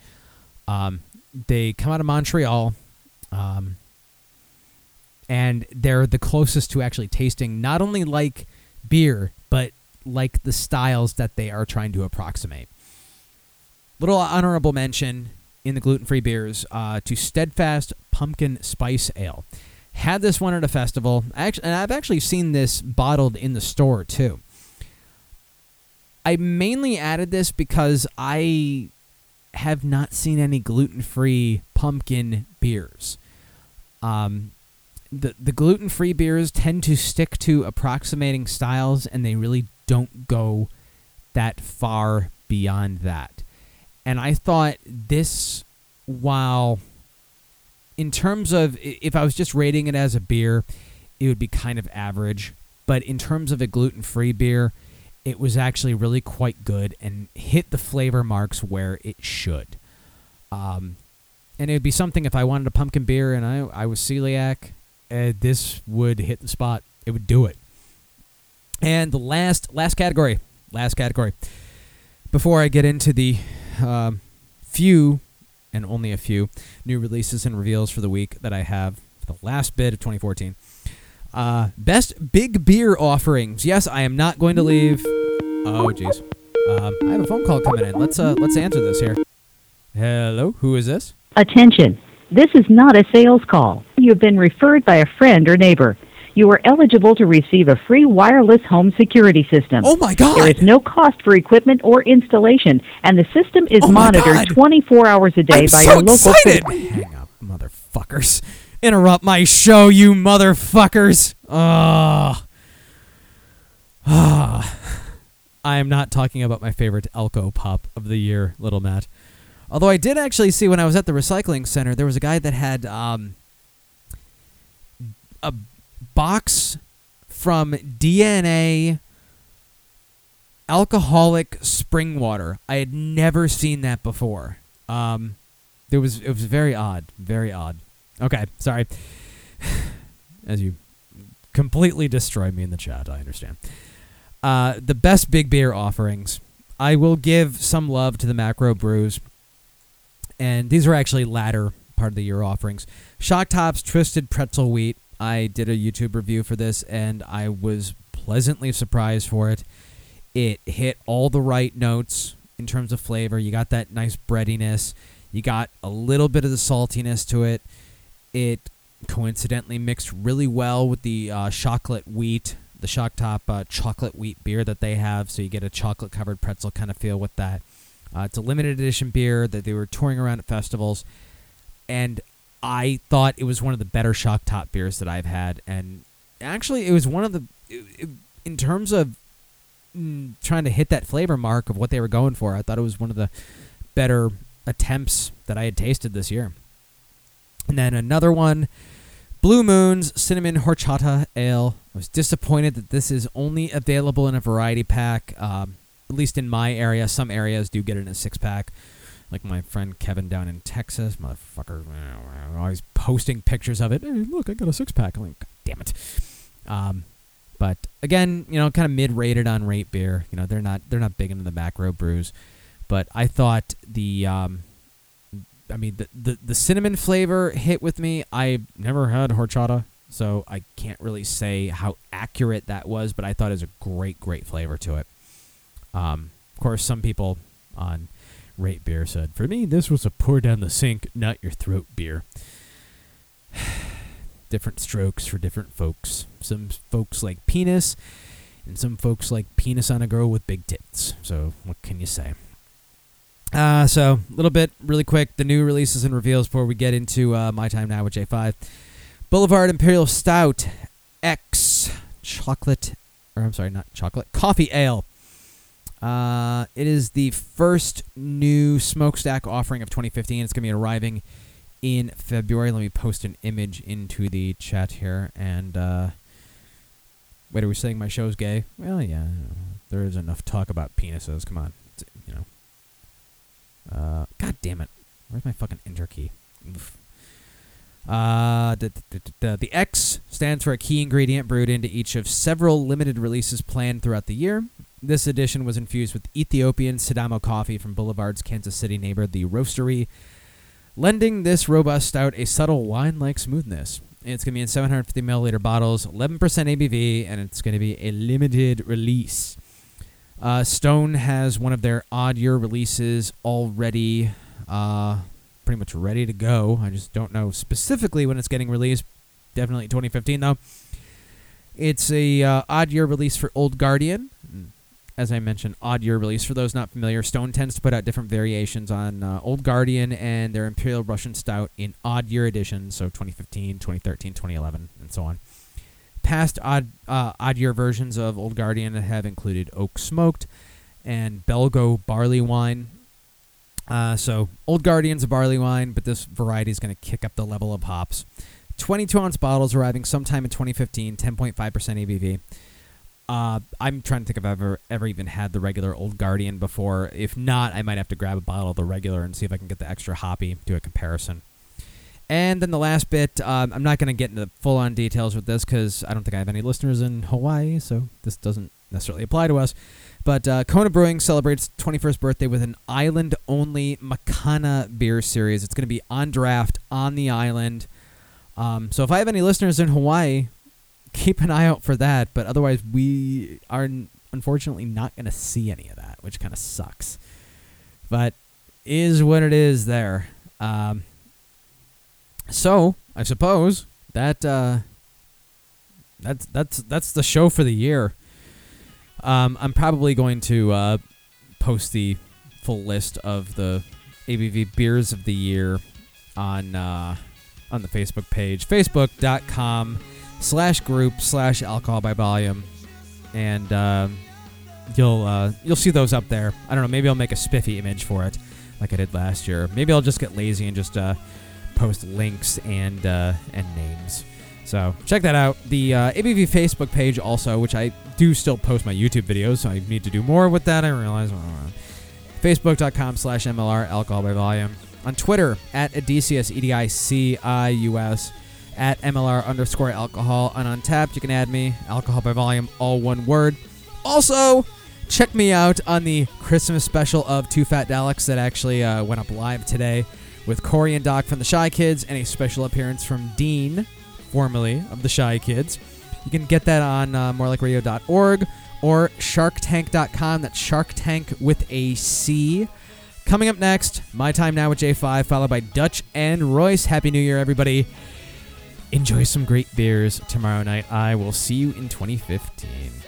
um, they come out of Montreal, um, and they're the closest to actually tasting not only like beer but like the styles that they are trying to approximate. Little honorable mention in the gluten free beers uh, to Steadfast Pumpkin Spice Ale. Had this one at a festival, actually, and I've actually seen this bottled in the store too. I mainly added this because I have not seen any gluten free pumpkin beers. Um, the the gluten free beers tend to stick to approximating styles, and they really don't go that far beyond that. And I thought this, while in terms of if I was just rating it as a beer, it would be kind of average. But in terms of a gluten free beer, it was actually really quite good and hit the flavor marks where it should. Um, and it would be something if I wanted a pumpkin beer and I, I was celiac, uh, this would hit the spot. It would do it. And the last last category, last category. Before I get into the um, few and only a few new releases and reveals for the week that I have for the last bit of 2014. Uh, best big beer offerings. Yes, I am not going to leave. Oh, jeez. Um, I have a phone call coming in. Let's uh, let's answer this here. Hello, who is this? Attention. This is not a sales call. You have been referred by a friend or neighbor. You are eligible to receive a free wireless home security system. Oh my God! There is no cost for equipment or installation, and the system is Oh monitored God. 24 hours a day I'm by so your local excited! Hang up, motherfuckers. Interrupt my show, you motherfuckers. Ugh. Ah. I am not talking about my favorite alcopop of the year, Little Matt. Although I did actually see when I was at the recycling center, there was a guy that had um, a box from DNA alcoholic spring water. I had never seen that before. Um, there was it was very odd, very odd. Okay, sorry. As you completely destroy me in the chat, I understand. Uh, the best big beer offerings. I will give some love to the macro brews, and these are actually latter part of the year offerings. Shock Tops Twisted Pretzel Wheat. I did a YouTube review for this, and I was pleasantly surprised for it. It hit all the right notes in terms of flavor. You got that nice breadiness. You got a little bit of the saltiness to it. It coincidentally mixed really well with the uh, chocolate wheat, the Shock Top uh, chocolate wheat beer that they have. So you get a chocolate covered pretzel kind of feel with that. Uh, it's a limited edition beer that they were touring around at festivals, and I thought it was one of the better Shock Top beers that I've had. And actually, it was one of the, in terms of mm, trying to hit that flavor mark of what they were going for, I thought it was one of the better attempts that I had tasted this year. And then another one, Blue Moon's Cinnamon Horchata Ale. I was disappointed that this is only available in a variety pack. Um, at least in my area, some areas do get it in a six pack. Like my friend Kevin down in Texas, motherfucker, always posting pictures of it. Hey, look, I got a six pack. I'm like, God damn it. Um, but again, you know, kind of mid-rated on rate beer. You know, they're not they're not big into the macro brews, but I thought the um, I mean the, the the cinnamon flavor hit with me. I've never had horchata, so I can't really say how accurate that was, but I thought it was a great great flavor to it. Um, of course, some people on rate beer said, "For me, this was a pour down the sink, not your throat beer." different strokes for different folks. Some folks like penis, and some folks like penis on a girl with big tits. So, what can you say? Uh, so, a little bit, really quick, the new releases and reveals before we get into uh, My Time Now with J5. Boulevard Imperial Stout X Chocolate, or I'm sorry, not chocolate, coffee ale. Uh, it is the first new smokestack offering of 2015. It's going to be arriving in February. Let me post an image into the chat here. And uh, wait, are we saying my show's gay? Well, yeah, there is enough talk about penises. Come on. Uh, God damn it! Where's my fucking enter key? Oof. Uh, the, the, X stands for a key ingredient brewed into each of several limited releases planned throughout the year. This edition was infused with Ethiopian Sidamo coffee from Boulevard's Kansas City neighbor, the Roasterie, lending this robust stout a subtle wine-like smoothness. It's going to be in 750 milliliter bottles, 11% ABV, and it's going to be a limited release. Uh, Stone has one of their odd year releases already, uh, pretty much ready to go. I just don't know specifically when it's getting released. Definitely 2015 though. It's a uh, odd year release for Old Guardian. As I mentioned, odd year release. For those not familiar, Stone tends to put out different variations on uh, Old Guardian and their Imperial Russian Stout in odd year editions, so 2015, 2013, 2011, and so on. Past odd uh, odd year versions of Old Guardian have included Oak Smoked and Belgo Barley Wine. Uh, so Old Guardian's a barley wine, but this variety is going to kick up the level of hops. 22 ounce bottles arriving sometime in 2015, 10.5% ABV. Uh, I'm trying to think if I've ever, ever even had the regular Old Guardian before. If not, I might have to grab a bottle of the regular and see if I can get the extra hoppy, do a comparison. And then the last bit, um, I'm not going to get into full on details with this because I don't think I have any listeners in Hawaii, so this doesn't necessarily apply to us. But uh, Kona Brewing celebrates 21st birthday with an island-only Makana beer series. It's going to be on draft on the island. Um, so if I have any listeners in Hawaii, keep an eye out for that. But otherwise, we are unfortunately not going to see any of that, which kind of sucks. But is what it is there. Um, so I suppose that uh, that's that's that's the show for the year. Um, I'm probably going to uh, post the full list of the ABV beers of the year on uh, on the Facebook page, facebook.com slash group slash alcohol by volume, and um, you'll uh, you'll see those up there. I don't know, maybe I'll make a spiffy image for it, like I did last year. Maybe I'll just get lazy and just uh, post links and uh, and names. So check that out. The uh, ABV Facebook page also, which I do still post my YouTube videos, so I need to do more with that. I realize. Facebook.com slash MLR alcohol by volume. On Twitter at Edicius E D I C I U S at MLR underscore alcohol. And Untappd, you can add me alcohol by volume, all one word. Also, check me out on the Christmas special of Two Fat Daleks that actually uh, went up live today with Corey and Doc from the Shy Kids and a special appearance from Dean, formerly of the Shy Kids. You can get that on uh, morelikeradio.org or sharktank.com. That's Shark Tank with a C. Coming up next, My Time Now with J5, followed by Dutch and Royce. Happy New Year, everybody. Enjoy some great beers tomorrow night. I will see you in 2015.